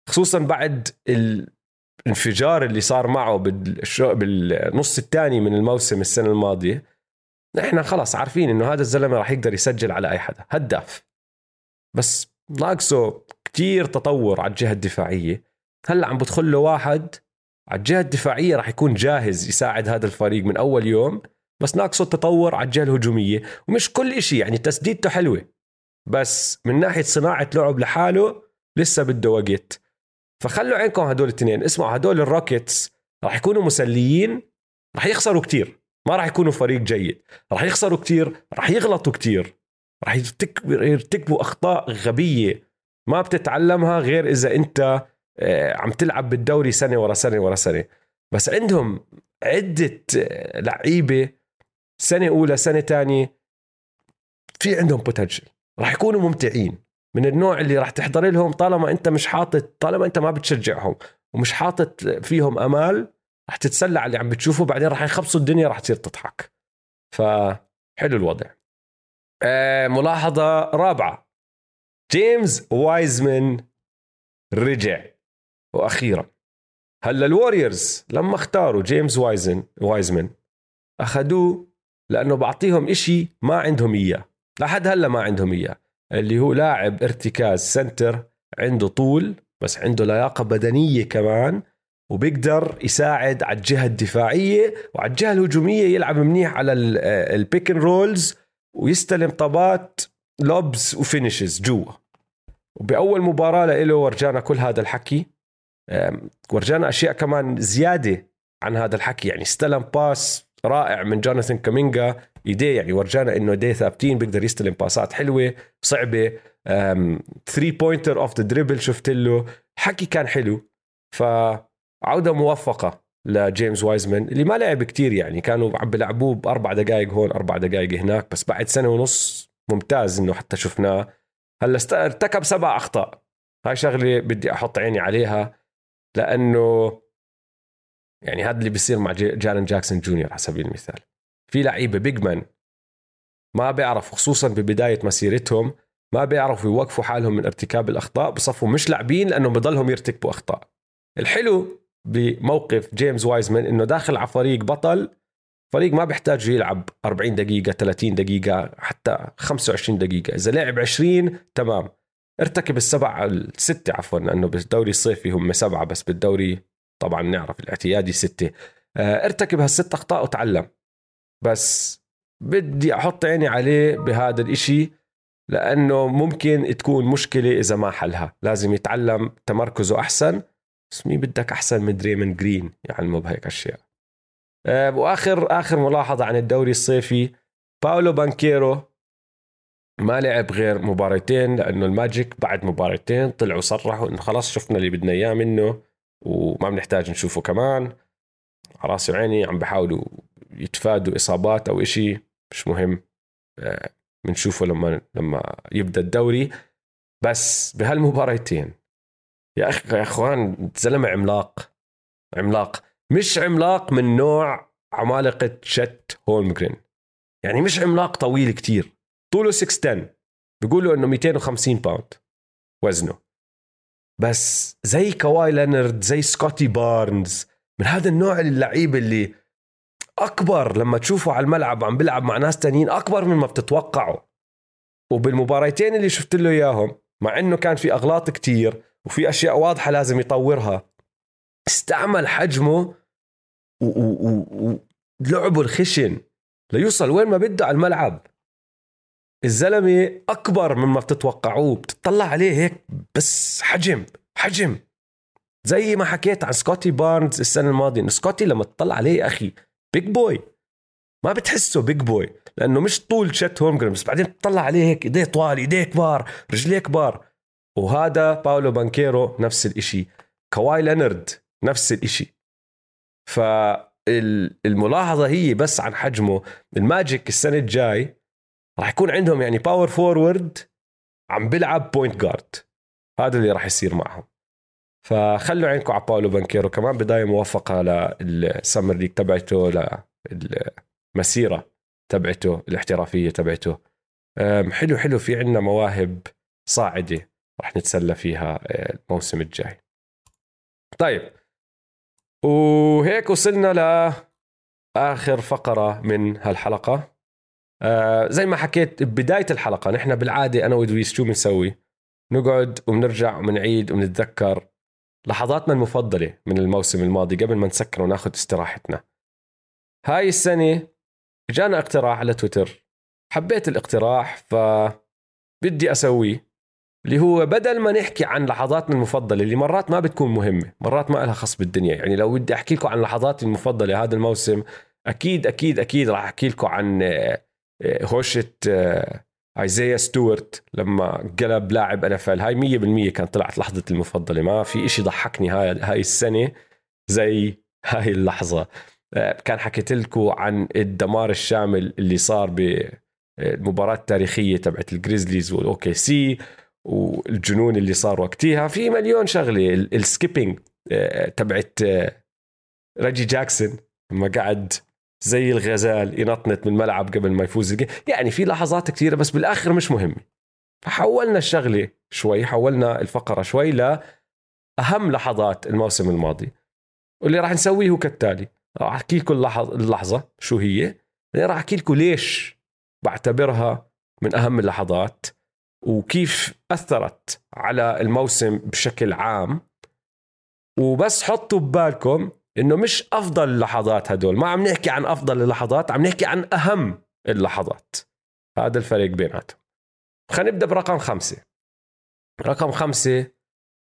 خصوصا بعد الانفجار اللي صار معه بالنص الثاني من الموسم السنة الماضية نحن خلاص عارفين إنه هذا الزلمة راح يقدر يسجل على أي حدا. هداف. بس ناقصه كتير تطور على الجهة الدفاعية. هلأ عم بدخل له واحد على الجهة الدفاعية راح يكون جاهز يساعد هذا الفريق من أول يوم بس ناقصه التطور على الجهة الهجومية. ومش كل شيء يعني تسديدته حلوة بس من ناحية صناعة لعب لحاله لسه بده وقت. فخلوا عينكم هدول الاثنين. اسمعوا هدول الروكيتس راح يكونوا مسليين راح يخسروا كتير. ما راح يكونوا فريق جيد. راح يخسروا كتير راح يغلطوا كتير. راح يرتكبوا أخطاء غبية ما بتتعلمها غير إذا أنت آه، عم تلعب بالدوري سنة ورا سنة ورا سنة. بس عندهم عدة آه، لعيبة سنة أولى سنة ثانية في عندهم بوتنشل راح يكونوا ممتعين. من النوع اللي راح تحضر لهم طالما أنت مش حاطط طالما أنت ما بتشجعهم ومش حاطط فيهم أمال راح تتسلى على اللي عم بتشوفه بعدين راح يخبصوا الدنيا راح تصير تضحك. فحلو الوضع. آه ملاحظة رابعة. جيمس وايزمان رجع. وأخيرا هلا الوريورز لما اختاروا جيمس وايزن وايزمان أخذوه لأنه بعطيهم إشي ما عندهم إياه. لحد هلأ ما عندهم إياه. اللي هو لاعب ارتكاز center عنده طول بس عنده لياقة بدنية كمان وبيقدر يساعد على الجهة الدفاعية وعلى الجهة الهجومية يلعب منيح على ال pick rolls ويستلم طابات lobs و finishes جوا. وبأول مباراة له ورجانا كل هذا الحكي. ورجانا أشياء كمان زيادة عن هذا الحكي. يعني استلم pass رائع من جوناثان كامينجا. إيديه يعني ورجانا إنه إيديه ثابتين بيقدر يستلم باسات حلوة صعبة. 3 pointer off the dribble شفت له. حكي كان حلو. فعودة موفقة. لجيمس وايزمان اللي ما لعب كتير يعني كانوا عم بيلعبوه بأربع دقائق هون أربع دقائق هناك بس بعد سنة ونص ممتاز إنه حتى شفناه. هلأ ارتكب سبع أخطاء. هاي شغلة بدي أحط عيني عليها لأنه يعني هذا اللي بيصير مع جارن جاكسون جونيور على سبيل المثال. في لعيبة big man ما بيعرفوا خصوصا ببداية مسيرتهم ما بيعرفوا يوقفوا حالهم من ارتكاب الأخطاء بصفوا مش لاعبين لأنه بضلهم يرتكبوا أخطاء. الحلو بموقف جيمس وايزمان إنه داخل على فريق بطل فريق ما بيحتاج يلعب 40 دقيقة 30 دقيقة حتى 25 دقيقة. إذا لعب 20 تمام. ارتكب السبع الستة عفوا لأنه بالدوري الصيفي هم سبعة بس بالدوري طبعا نعرف الاعتيادي ستة. آه، ارتكب هالست أخطاء وتعلم. بس بدي أحط عيني عليه بهذا الإشي لأنه ممكن تكون مشكلة إذا ما حلها. لازم يتعلم تمركزه أحسن. بس مين بدك أحسن من دريمن جرين يعلمه بهيك أشياء. أه وآخر آخر ملاحظة عن الدوري الصيفي باولو بانكيرو ما لعب غير مباراتين لأنه الماجيك بعد مباراتين طلعوا صرحوا إنه خلاص شفنا اللي بدنا إياه منه وما بنحتاج نشوفه كمان. على راسي وعيني عم بحاولوا يتفادوا إصابات أو إشي مش مهم. بنشوفه لما لما يبدأ الدوري. بس بهالمباراتين يا أخي يا أخوان زلمه عملاق. عملاق. مش عملاق من نوع عمالقة شت هولمجرين يعني مش عملاق طويل كتير. طوله 6'10 بيقولوا إنه 250 باوند وزنه. بس زي كواي لينارد زي سكوتي بارنز من هذا النوع اللعيبه اللي أكبر لما تشوفه على الملعب عم بيلعب مع ناس تانيين أكبر من ما بتتوقعوا وبالمباريتين اللي شفت له إياهم مع إنه كان في أغلاط كتير وفي أشياء واضحة لازم يطورها. استعمل حجمه ولعبه الخشن. ليوصل وين ما بده على الملعب. الزلمة أكبر مما بتتوقعوه بتطلع عليه هيك بس حجم حجم. زي ما حكيت عن سكوتي بارنز السنة الماضية إنه سكوتي لما تطلع عليه يا أخي big boy ما بتحسه big boy لأنه مش طول شت هولمجرين بس بعدين تطلع عليه هيك إيديه طوال إيديه كبار رجليه كبار. وهذا باولو بانكيرو نفس الإشي. كواي لينارد نفس الإشي. فالملاحظة هي بس عن حجمه. الماجيك السنة الجاي راح يكون عندهم يعني power forward عم بيلعب point guard هذا اللي راح يصير معهم. فخلوا عينكم على باولو بانكيرو. كمان بداية موفقة لل Summer League تبعته للمسيرة تبعته الاحترافية تبعته. حلو حلو في عندنا مواهب صاعدة. راح نتسلى فيها آه، الموسم الجاي. طيب وهيك وصلنا لاخر فقرة من هالحلقة. آه زي ما حكيت ببداية الحلقة نحن بالعادة أنا ودويس شو بنسوي؟ نقعد وبنرجع وبنعيد وبنتذكر لحظاتنا المفضلة من الموسم الماضي قبل ما نسكر وناخذ استراحتنا. هاي السنة جانا اقتراح على تويتر. حبيت الاقتراح فبدي أسويه. اللي هو بدل ما نحكي عن لحظاتنا المفضلة اللي مرات ما بتكون مهمة مرات ما لها خص بالدنيا. يعني لو بدي أحكي لكم عن لحظاتي المفضلة هذا الموسم أكيد أكيد أكيد راح أحكي لكم عن آه، آه، هوشة آه، إيزيا ستوارت لما قلب لاعب NFL هاي 100% كانت طلعت لحظتي المفضلة. ما في إشي ضحكني هاي هاي السنة زي هاي اللحظة. كان حكيت لكم عن الدمار الشامل اللي صار بالمباراه التاريخيه تبعت الجريزليز وال OKC والجنون اللي صار وقتها في مليون شغلة ال skipping آه، تبعت ريجي جاكسون لما قعد زي الغزال ينطنط من الملعب قبل ما يفوز يعني في لحظات كثيره بس بالآخر مش مهمة. فحولنا الشغلة شوي حولنا الفقرة شوي لاهم لحظات الموسم الماضي. واللي راح نسويه هو كالتالي راح أحكي لكم اللحظة شو هي راح أحكي لكم ليش بعتبرها من أهم اللحظات وكيف أثرت على الموسم بشكل عام. وبس حطوا ببالكم إنه مش أفضل اللحظات هدول. ما عم نحكي عن أفضل اللحظات عم نحكي عن أهم اللحظات. هذا الفرق بيناتهم. خلينا نبدأ برقم خمسة. رقم خمسة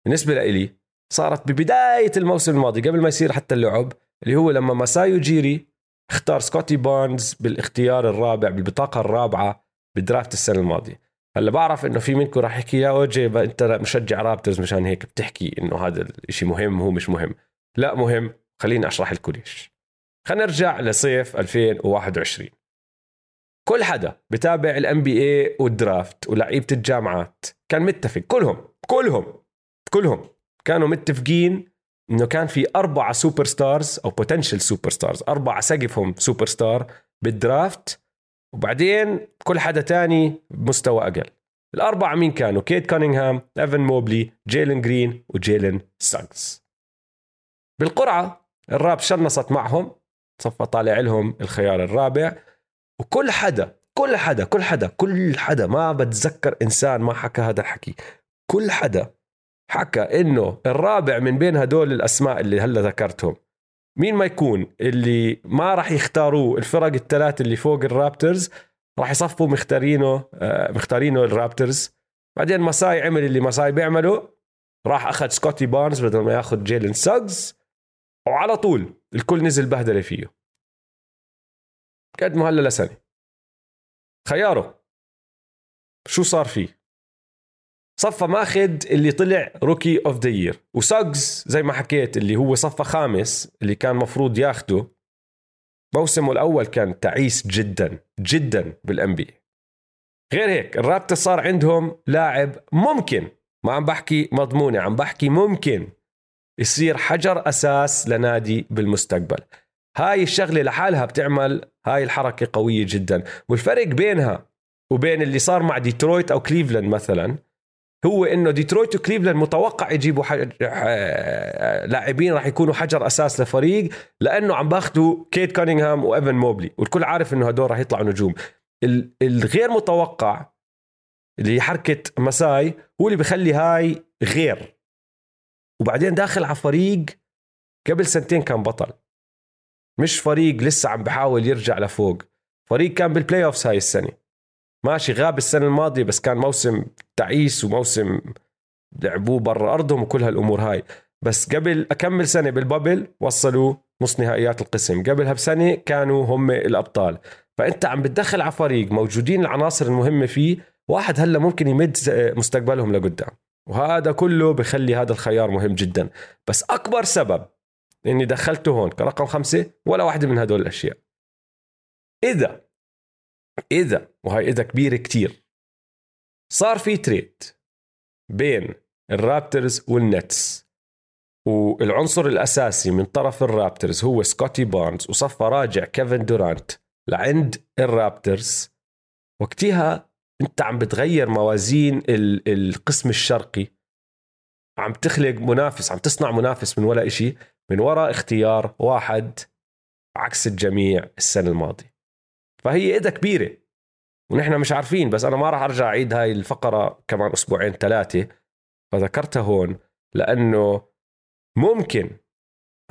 بالنسبة لإلي صارت ببداية الموسم الماضي قبل ما يصير حتى اللعب اللي هو لما ماساي اوجيري اختار سكوتي بارنز بالإختيار الرابع بالبطاقة الرابعة بال draft السنة الماضية. هلا بعرف إنه في منكم راح يحكي يا أوجي أنت مشجع رابترز مشان هيك بتحكي إنه هذا الشيء مهم هو مش مهم. لا مهم. خليني أشرح لكم ليش. خلينا نرجع لصيف 2021 كل حدا بتابع ال NBA وال draft ولعيبة الجامعات. كان متفق. كلهم كلهم كلهم كانوا متفقين إنه كان في أربعة superstars أو potential superstars أربعة سقفهم superstar بال draft وبعدين كل حدا تاني بمستوى أقل. الأربعة مين كانوا؟ كيت كونينغهام إيفن موبلي جيلن جرين وجيلن ساغز بالقرعة الرابس شنصت معهم صفى طالع لهم الخيار الرابع. وكل حدا كل حدا كل حدا كل حدا ما بتذكر إنسان ما حكى هذا الحكي. كل حدا حكى إنه الرابع من بين هدول الأسماء اللي هلا ذكرتهم. مين ما يكون اللي ما راح يختاروه الفرق الثلاث اللي فوق ال Raptors راح يصفوا مختارينه آه، مختارينه ال Raptors. بعدين ماساي عمل اللي ماساي بيعمله راح أخذ سكوتي بارنز بدل ما ياخذ جيلن سجز وعلى طول الكل نزل بهدلة فيه. قد ما هلا لسنة. خياره شو صار فيه؟ صفى ماخذ اللي طلع rookie of the year وسجز زي ما حكيت اللي هو صفى خامس اللي كان مفروض ياخده. موسمه الأول كان تعيس جدا جدا بال NBA غير هيك ال Raptors صار عندهم لاعب ممكن. ما عم بحكي مضمونه عم بحكي ممكن يصير حجر أساس لنادي بالمستقبل. هاي الشغلة لحالها بتعمل هاي الحركة قوية جدا. والفرق بينها وبين اللي صار مع ديترويت أو كليفلاند مثلا هو إنه ديترويت وكليفلاند متوقع يجيبوا لاعبين راح يكونوا حجر أساس لفريق لأنه عم باخذوا كيت كانينغهام وإيفن موبلي والكل عارف إنه هدول راح يطلعوا نجوم. الغير متوقع اللي حركة ماساي هو اللي بخلي هاي غير. وبعدين داخل على فريق قبل سنتين كان بطل. مش فريق لسه عم بحاول يرجع لفوق. فريق كان بال playoffs هاي السنة. ماشي غاب السنة الماضية بس كان موسم تعيس وموسم لعبوه برا أرضهم وكل هالأمور هاي. بس قبل أكمل سنة بال bubble وصلوا نص نهائيات القسم. قبلها بسنه كانوا هم الأبطال. فأنت عم بتدخل على فريق موجودين العناصر المهمة فيه واحد هلا ممكن يمد مستقبلهم لقدام. وهذا كله بخلي هذا الخيار مهم جدا. بس أكبر سبب إني دخلته هون كرقم خمسة ولا واحدة من هدول الأشياء. إذا إذا وهي إذا كبيرة كتير. صار في trade بين الرابترز والنتس والعنصر الأساسي من طرف الرابترز هو سكوتي بارنز وصفى راجع كيفن دورانت لعند الرابترز. وقتها أنت عم بتغير موازين القسم الشرقي. عم تخلق منافس عم تصنع منافس من ولا إشي من وراء اختيار واحد عكس الجميع السنة الماضية. فهي إيدها كبيرة. ونحن مش عارفين بس أنا ما راح أرجع أعيد هاي الفقرة كمان أسبوعين ثلاثة. فذكرتها هون لأنه ممكن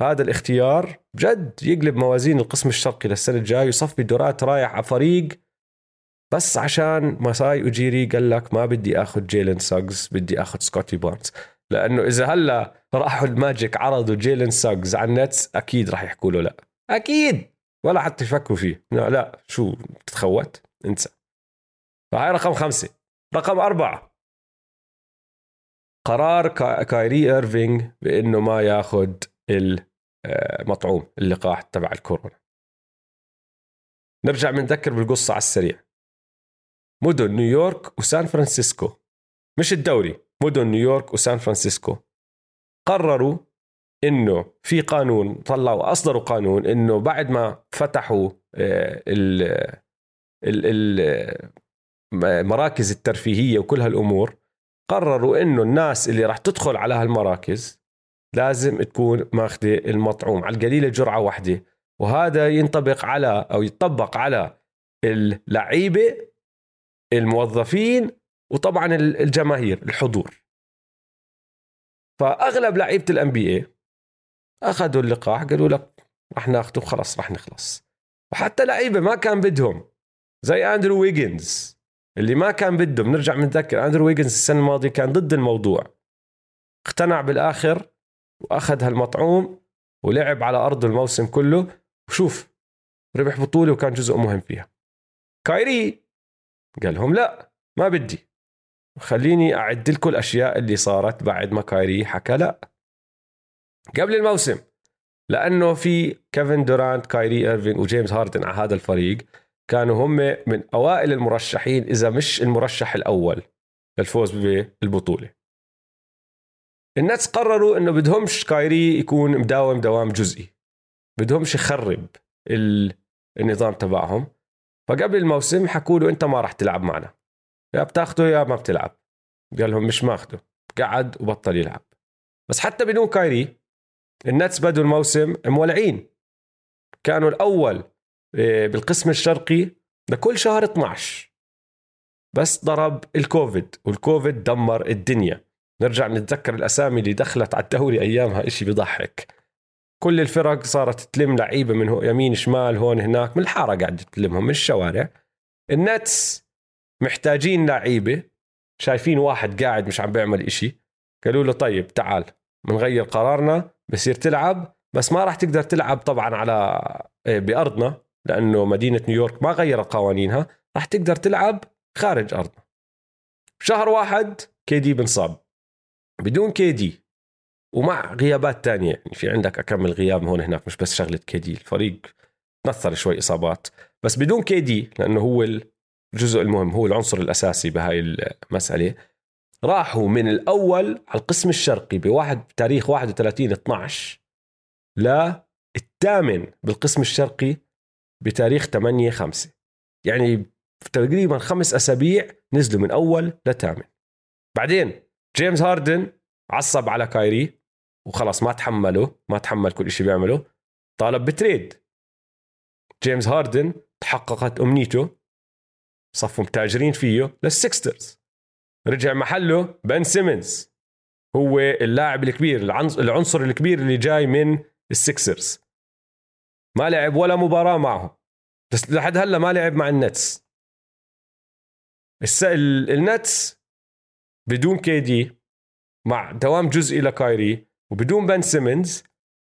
هذا الاختيار بجد يقلب موازين القسم الشرقي للسنة الجاي ويصفي دورانت رايح على فريق بس عشان ماساي اوجيري قال لك ما بدي آخذ جيلن سجز بدي آخذ سكوتي بارنز. لأنه إذا هلأ راحوا الماجيك عرضوا جيلن سجز على النتس أكيد راح يحكوا له لأ. أكيد! ولا حتى يفكروا فيه. لا, لا شو تتخوت؟ انسى. فهاي رقم خمسة. رقم أربعة. قرار كايري ايرفينج بإنه ما ياخذ المطعوم اللقاح تبع الكورونا. نرجع بنذكر بالقصة على السريع. مدن نيويورك وسان فرانسيسكو. مش الدوري. مدن نيويورك وسان فرانسيسكو. قرروا إنه في قانون طلعوا أصدروا قانون إنه بعد ما فتحوا آه، ال المراكز الترفيهية وكل هالأمور قرروا إنه الناس اللي راح تدخل على هالمراكز لازم تكون ماخذة المطعوم على القليلة جرعة واحدة. وهذا ينطبق على أو يطبق على اللعيبة الموظفين وطبعا الجماهير الحضور. فأغلب لعيبة الان بي أخذوا اللقاح قالوا لك رح ناخذه خلص رح نخلص. وحتى لعيبة ما كان بدهم زي أندرو ويجنز اللي ما كان بده بنرجع بنتذكر أندرو ويجنز السنة الماضية كان ضد الموضوع. اقتنع بالآخر وأخذ هالمطعوم ولعب على ارضه الموسم كله. وشوف ربح بطولة وكان جزء مهم فيها. كايري قال لهم لا ما بدي. خليني أعد لكم الأشياء اللي صارت بعد ما كايري حكى لا. قبل الموسم لأنه في كيفن دورانت كايري إيرفينج وجيمس هاردن على هذا الفريق كانوا هم من أوائل المرشحين إذا مش المرشح الأول للفوز بالبطولة. النتس قرروا إنه بدهمش كايري يكون مداوم دوام جزئي بدهمش يخرب النظام تبعهم. فقبل الموسم حكوا له أنت ما راح تلعب معنا. يا بتاخده يا ما بتلعب. قال لهم مش ماخده قعد وبطل يلعب. بس حتى بدون كايري النتس بدوا الموسم مولعين. كانوا الأول آه، بالقسم الشرقي لكل شهر 12 بس ضرب الكوفيد والكوفيد دمر الدنيا. نرجع نتذكر الأسامي اللي دخلت على الدوري أيامها إشي بضحك كل الفرق صارت تلم لعيبة من يمين شمال هون هناك من الحارة قاعدة تلمهم من الشوارع. النتس محتاجين لعيبة شايفين واحد قاعد مش عم بيعمل إشي. قالوا له طيب تعال بنغير قرارنا. بصير تلعب بس ما راح تقدر تلعب طبعا على إيه، بأرضنا لأنه مدينة نيويورك ما غيرت قوانينها. راح تقدر تلعب خارج أرضنا. شهر واحد KD بنصاب بدون KD ومع غيابات تانية يعني في عندك أكمل غياب هون هناك مش بس شغلة KD الفريق تنثر شوي إصابات. بس بدون كي دي لأنه هو الجزء المهم هو العنصر الأساسي بهاي المسألة راحوا من الأول على القسم الشرقي بواحد بتاريخ 31 12 للثامن بالقسم الشرقي بتاريخ 8 5 يعني تقريبا خمس أسابيع نزلوا من أول لثامن. بعدين جيمس هاردن عصب على كايري وخلص ما تحمله ما تحمل كل شيء بيعمله طالب ب trade. جيمس هاردن تحققت أمنيته. صفوا متاجرين فيه للسكسرز رجع محله بن سيمنز هو اللاعب الكبير العنصر الكبير اللي جاي من السكسرز ما لعب ولا مباراة معه بس لحد هلا ما لعب مع النتس. النتس بدون KD مع دوام جزئي لكايري وبدون بن سيمنز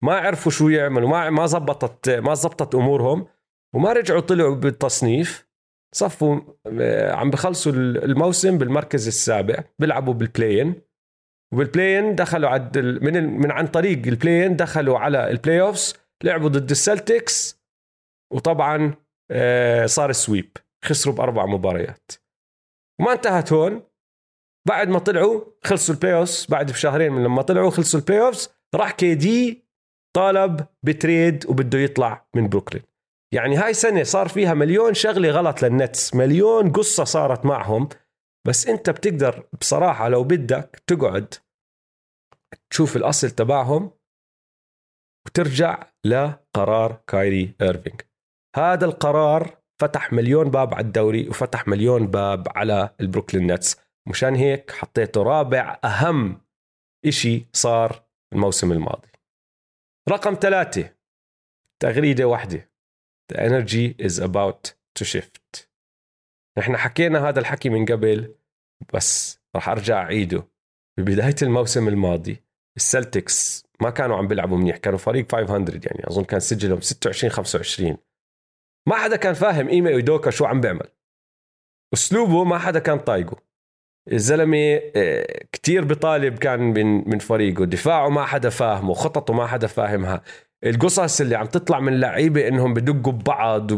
ما عرفوا شو يعملوا ما ما زبطت ما زبطت أمورهم وما رجعوا طلعوا بالتصنيف. صفوا آه، عم بخلصوا الموسم بالمركز السابع بيلعبوا بال play-in وبال play-in دخلوا عد من من عن طريق ال play-in دخلوا على ال playoffs لعبوا ضد السلتكس وطبعا آه، صار ال sweep خسروا بأربع مباريات. وما انتهت هون. بعد ما طلعوا خلصوا ال playoffs بعد بشهرين من لما طلعوا خلصوا ال playoffs راح KD طالب ب trade وبده يطلع من بروكلين يعني هاي سنة صار فيها مليون شغلة غلط للنتس مليون قصة صارت معهم. بس انت بتقدر بصراحة لو بدك تقعد تشوف الأصل تبعهم وترجع لقرار كايري إيرفينج هذا القرار فتح مليون باب على الدوري وفتح مليون باب على البروكلين نتس. مشان هيك حطيته رابع أهم إشي صار الموسم الماضي. رقم ثلاثة تغريدة واحدة. The energy is about to shift. نحن حكينا هذا الحكي من قبل بس راح أرجع أعيده. ببداية الموسم الماضي السلتكس ما كانوا عم بيلعبوا منيح كانوا فريق 500 يعني أظن كان سجلهم 26 25 ما حدا كان فاهم ايمي ايدوكا شو عم بيعمل. أسلوبه ما حدا كان طايقه. الزلمة آه، كتير بطالب كان من من فريقه. دفاعه ما حدا فاهمه خططه ما حدا فاهمها. القصص اللي عم تطلع من لعيبة إنهم بدقوا ببعض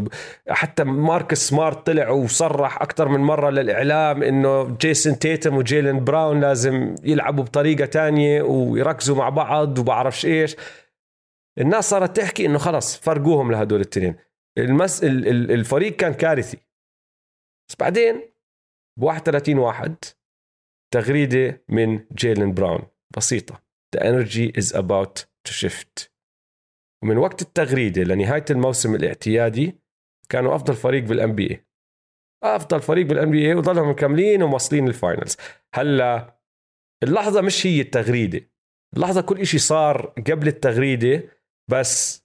حتى مارك سمارت طلع وصرح أكثر من مرة للإعلام إنه جيسون تيتم وجيلن براون لازم يلعبوا بطريقة تانية ويركزوا مع بعض وبعرفش إيش. الناس صارت تحكي إنه خلص فرقوهم لهدول الاثنين المس... الفريق كان كارثي. بس بعدين ب 31 واحد تغريدة من جيلن براون. بسيطة. The energy is about to shift. ومن وقت التغريدة لنهاية الموسم الاعتيادي كانوا أفضل فريق بال NBA أفضل فريق بال NBA وظلهم مكملين ومواصلين ال finals هلا اللحظة مش هي التغريدة. اللحظة كل إشي صار قبل التغريدة بس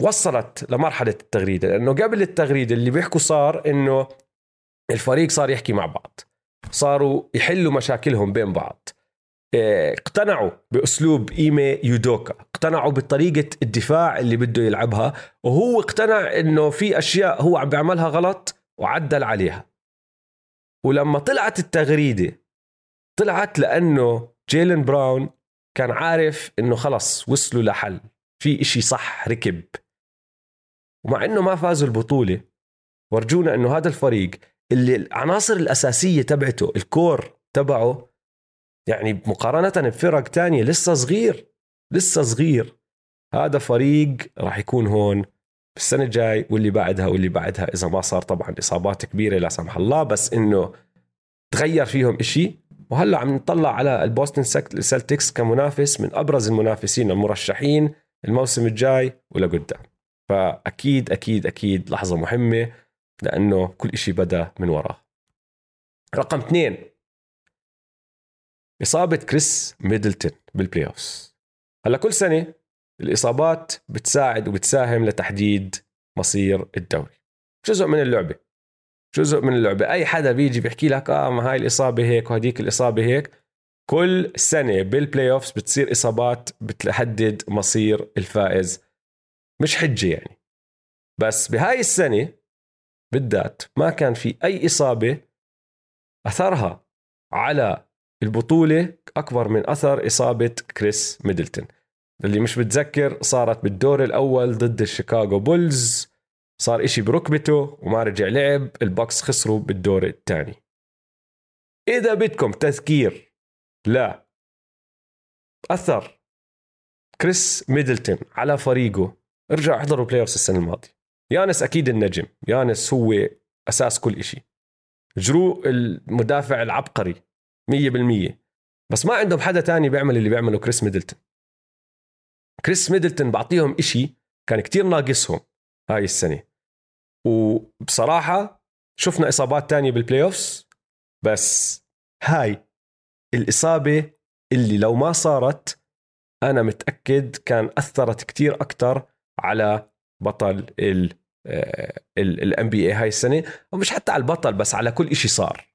وصلت لمرحلة التغريدة. لأنه قبل التغريدة اللي بيحكوا صار إنه الفريق صار يحكي مع بعض. صاروا يحلوا مشاكلهم بين بعض. اقتنعوا بأسلوب إيمي يودوكا اقتنعوا بطريقة الدفاع اللي بده يلعبها وهو اقتنع إنه في أشياء هو عم بيعملها غلط وعدل عليها. ولما طلعت التغريدة طلعت لأنه جيلن براون كان عارف إنه خلص وصلوا لحل في إشي صح ركب. ومع إنه ما فازوا البطولة ورجونا إنه هذا الفريق اللي العناصر الأساسية تبعته الكور تبعه يعني مقارنة بفرق تانية لسه صغير لسه صغير. هذا فريق راح يكون هون السنة الجاي واللي بعدها واللي بعدها. إذا ما صار طبعا إصابات كبيرة لا سمح الله بس إنه تغير فيهم إشي. وهلأ عم نطلع على البوستن سلتكس كمنافس من أبرز المنافسين المرشحين الموسم الجاي ولقدام فأكيد أكيد أكيد لحظة مهمة لأنه كل إشي بدأ من وراه. رقم اثنين. إصابة كريس ميدلتون بال playoffs هلا كل سنة الإصابات بتساعد وبتساهم لتحديد مصير الدوري. جزء من اللعبة جزء من اللعبة. أي حدا بيجي بيحكي لك آه ما هاي الإصابة هيك وهديك الإصابة هيك. كل سنة بال playoffs بتصير إصابات بتحدد مصير الفائز. مش حجة يعني. بس بهاي السنة بالذات ما كان في أي إصابة أثرها على البطولة أكبر من أثر إصابة كريس ميدلتون. اللي مش بتذكر صارت بالدور الأول ضد الشيكاغو بولز صار إشي بركبته وما رجع لعب البوكس خسروا بالدور الثاني. إذا بدكم تذكير لأثر كريس ميدلتون على فريقه ارجعوا احضروا playoffs السنة الماضية. يانس أكيد النجم يانس هو أساس كل إشي. جرو المدافع العبقري مية بالمية. بس ما عندهم حدا تاني بيعمل اللي بيعمله كريس ميدلتون. كريس ميدلتون بعطيهم إشي كان كتير ناقصهم هاي السنة. وبصراحة شفنا إصابات تانية بال playoffs بس هاي الإصابة اللي لو ما صارت أنا متأكد كان أثرت كتير أكتر على بطل ال ال NBA هاي السنة. ومش حتى على البطل بس على كل إشي صار.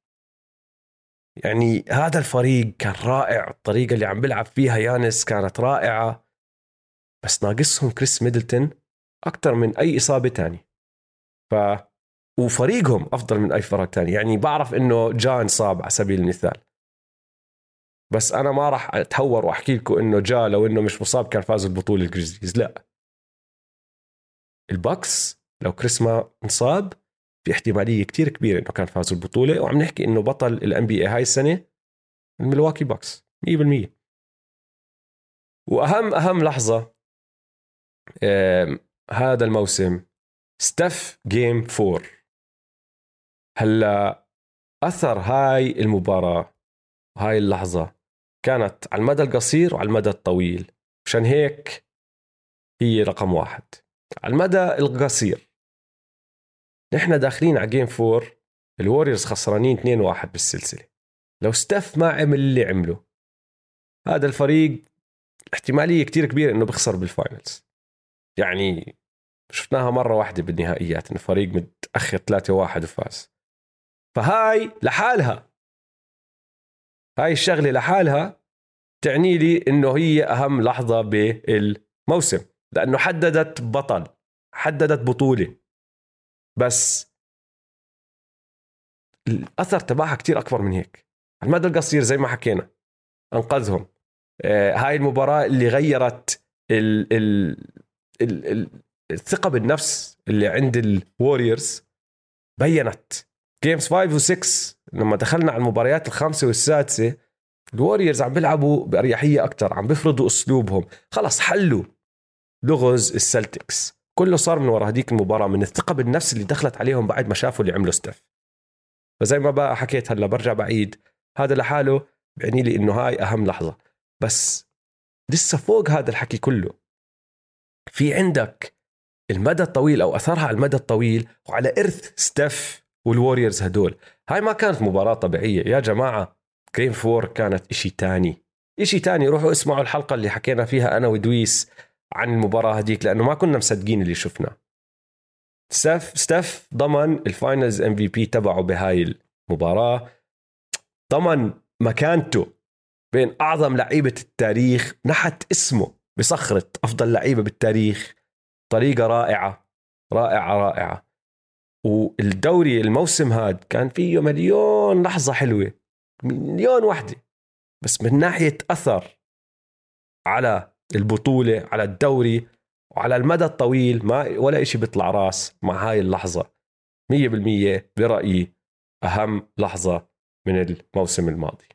يعني هذا الفريق كان رائع الطريقة اللي عم بيلعب فيها يانس كانت رائعة. بس ناقصهم كريس ميدلتون أكثر من أي إصابة تانية. ف وفريقهم أفضل من أي فرق تاني. يعني بعرف إنه جا انصاب على سبيل المثال. بس أنا ما راح أتهور وأحكي لكم إنه جا لو إنه مش مصاب كان فاز البطولة الجريزليز. لا. البكس لو كريس ما انصاب في احتمالية كتير كبيرة إنه كان فازوا البطولة وعم نحكي إنه بطل ال NBA هاي السنة الملواكي بوكس 100% وأهم أهم لحظة هذا الموسم ستاف game 4 هلأ أثر هاي المباراة هاي اللحظة كانت على المدى القصير وعلى المدى الطويل عشان هيك هي رقم واحد. على المدى القصير نحن داخلين على game 4 الوريورز خسرانين 2-1 بالسلسلة. لو ستاف ما عمل اللي عمله. هذا الفريق احتمالية كتير كبيرة إنه بيخسر بال finals يعني شفناها مرة واحدة بالنهائيات انه فريق متأخر 3-1 وفاز. فهاي لحالها. هاي الشغلة لحالها تعني لي إنه هي أهم لحظة بالموسم. لأنه حددت بطل حددت بطولة. بس الأثر تبعها كتير أكبر من هيك. على المدى القصير زي ما حكينا. أنقذهم. آه هاي المباراة اللي غيرت ال ال ال ال الثقة بالنفس اللي عند الوريورز. بينت. games 5 و6 لما دخلنا على المباريات الخامسة والسادسة الوريورز عم بيلعبوا بأريحية أكثر عم بيفرضوا أسلوبهم. خلص حلوا. لغز السلتكس. كله صار من وراء هذيك المباراة من الثقة بالنفس اللي دخلت عليهم بعد ما شافوا اللي عمله ستيف. فزي ما بقى حكيت هلا برجع بعيد هذا لحاله بيعني لي إنه هاي أهم لحظة. بس لسه فوق هذا الحكي كله. في عندك المدى الطويل أو أثرها على المدى الطويل وعلى إرث ستيف والوريورز هدول. هاي ما كانت مباراة طبيعية. يا جماعة game four كانت إشي تاني. إشي تاني روحوا اسمعوا الحلقة اللي حكينا فيها أنا ودويس. عن المباراة هذيك لأنه ما كنا مصدقين اللي شفنا ستاف ستاف ضمن ال finals MVP تبعه بهاي المباراة. ضمن مكانته بين أعظم لعيبة التاريخ نحت اسمه بصخرة أفضل لعيبة بالتاريخ. طريقة رائعة رائعة رائعة. والدوري الموسم هاد كان فيه مليون لحظة حلوة مليون وحدة. بس من ناحية أثر على البطولة على الدوري وعلى المدى الطويل ما ولا إشي بيطلع راس مع هاي اللحظة. مية بالمية برأيي أهم لحظة من الموسم الماضي.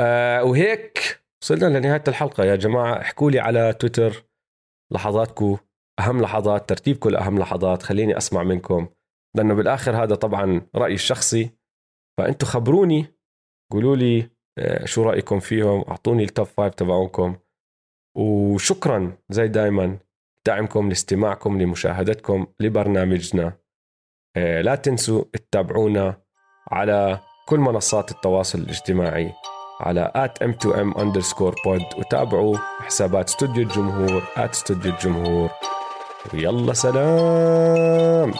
أه وهيك وصلنا لنهاية الحلقة. يا جماعة احكوا لي على تويتر. لحظاتكم أهم لحظات ترتيبكم لأهم لحظات. خليني أسمع منكم. لأنه بالآخر هذا طبعا رأيي الشخصي. فأنتوا خبروني قولوا لي شو رأيكم فيهم؟ أعطوني ال top five تبعونكم. وشكرا زي دايما دعمكم لاستماعكم لمشاهدتكم لبرنامجنا. آه، لا تنسوا تتابعونا على كل منصات التواصل الاجتماعي على at m2m underscore pod وتابعوا حسابات استوديو الجمهور at استوديو الجمهور. ويلا سلام!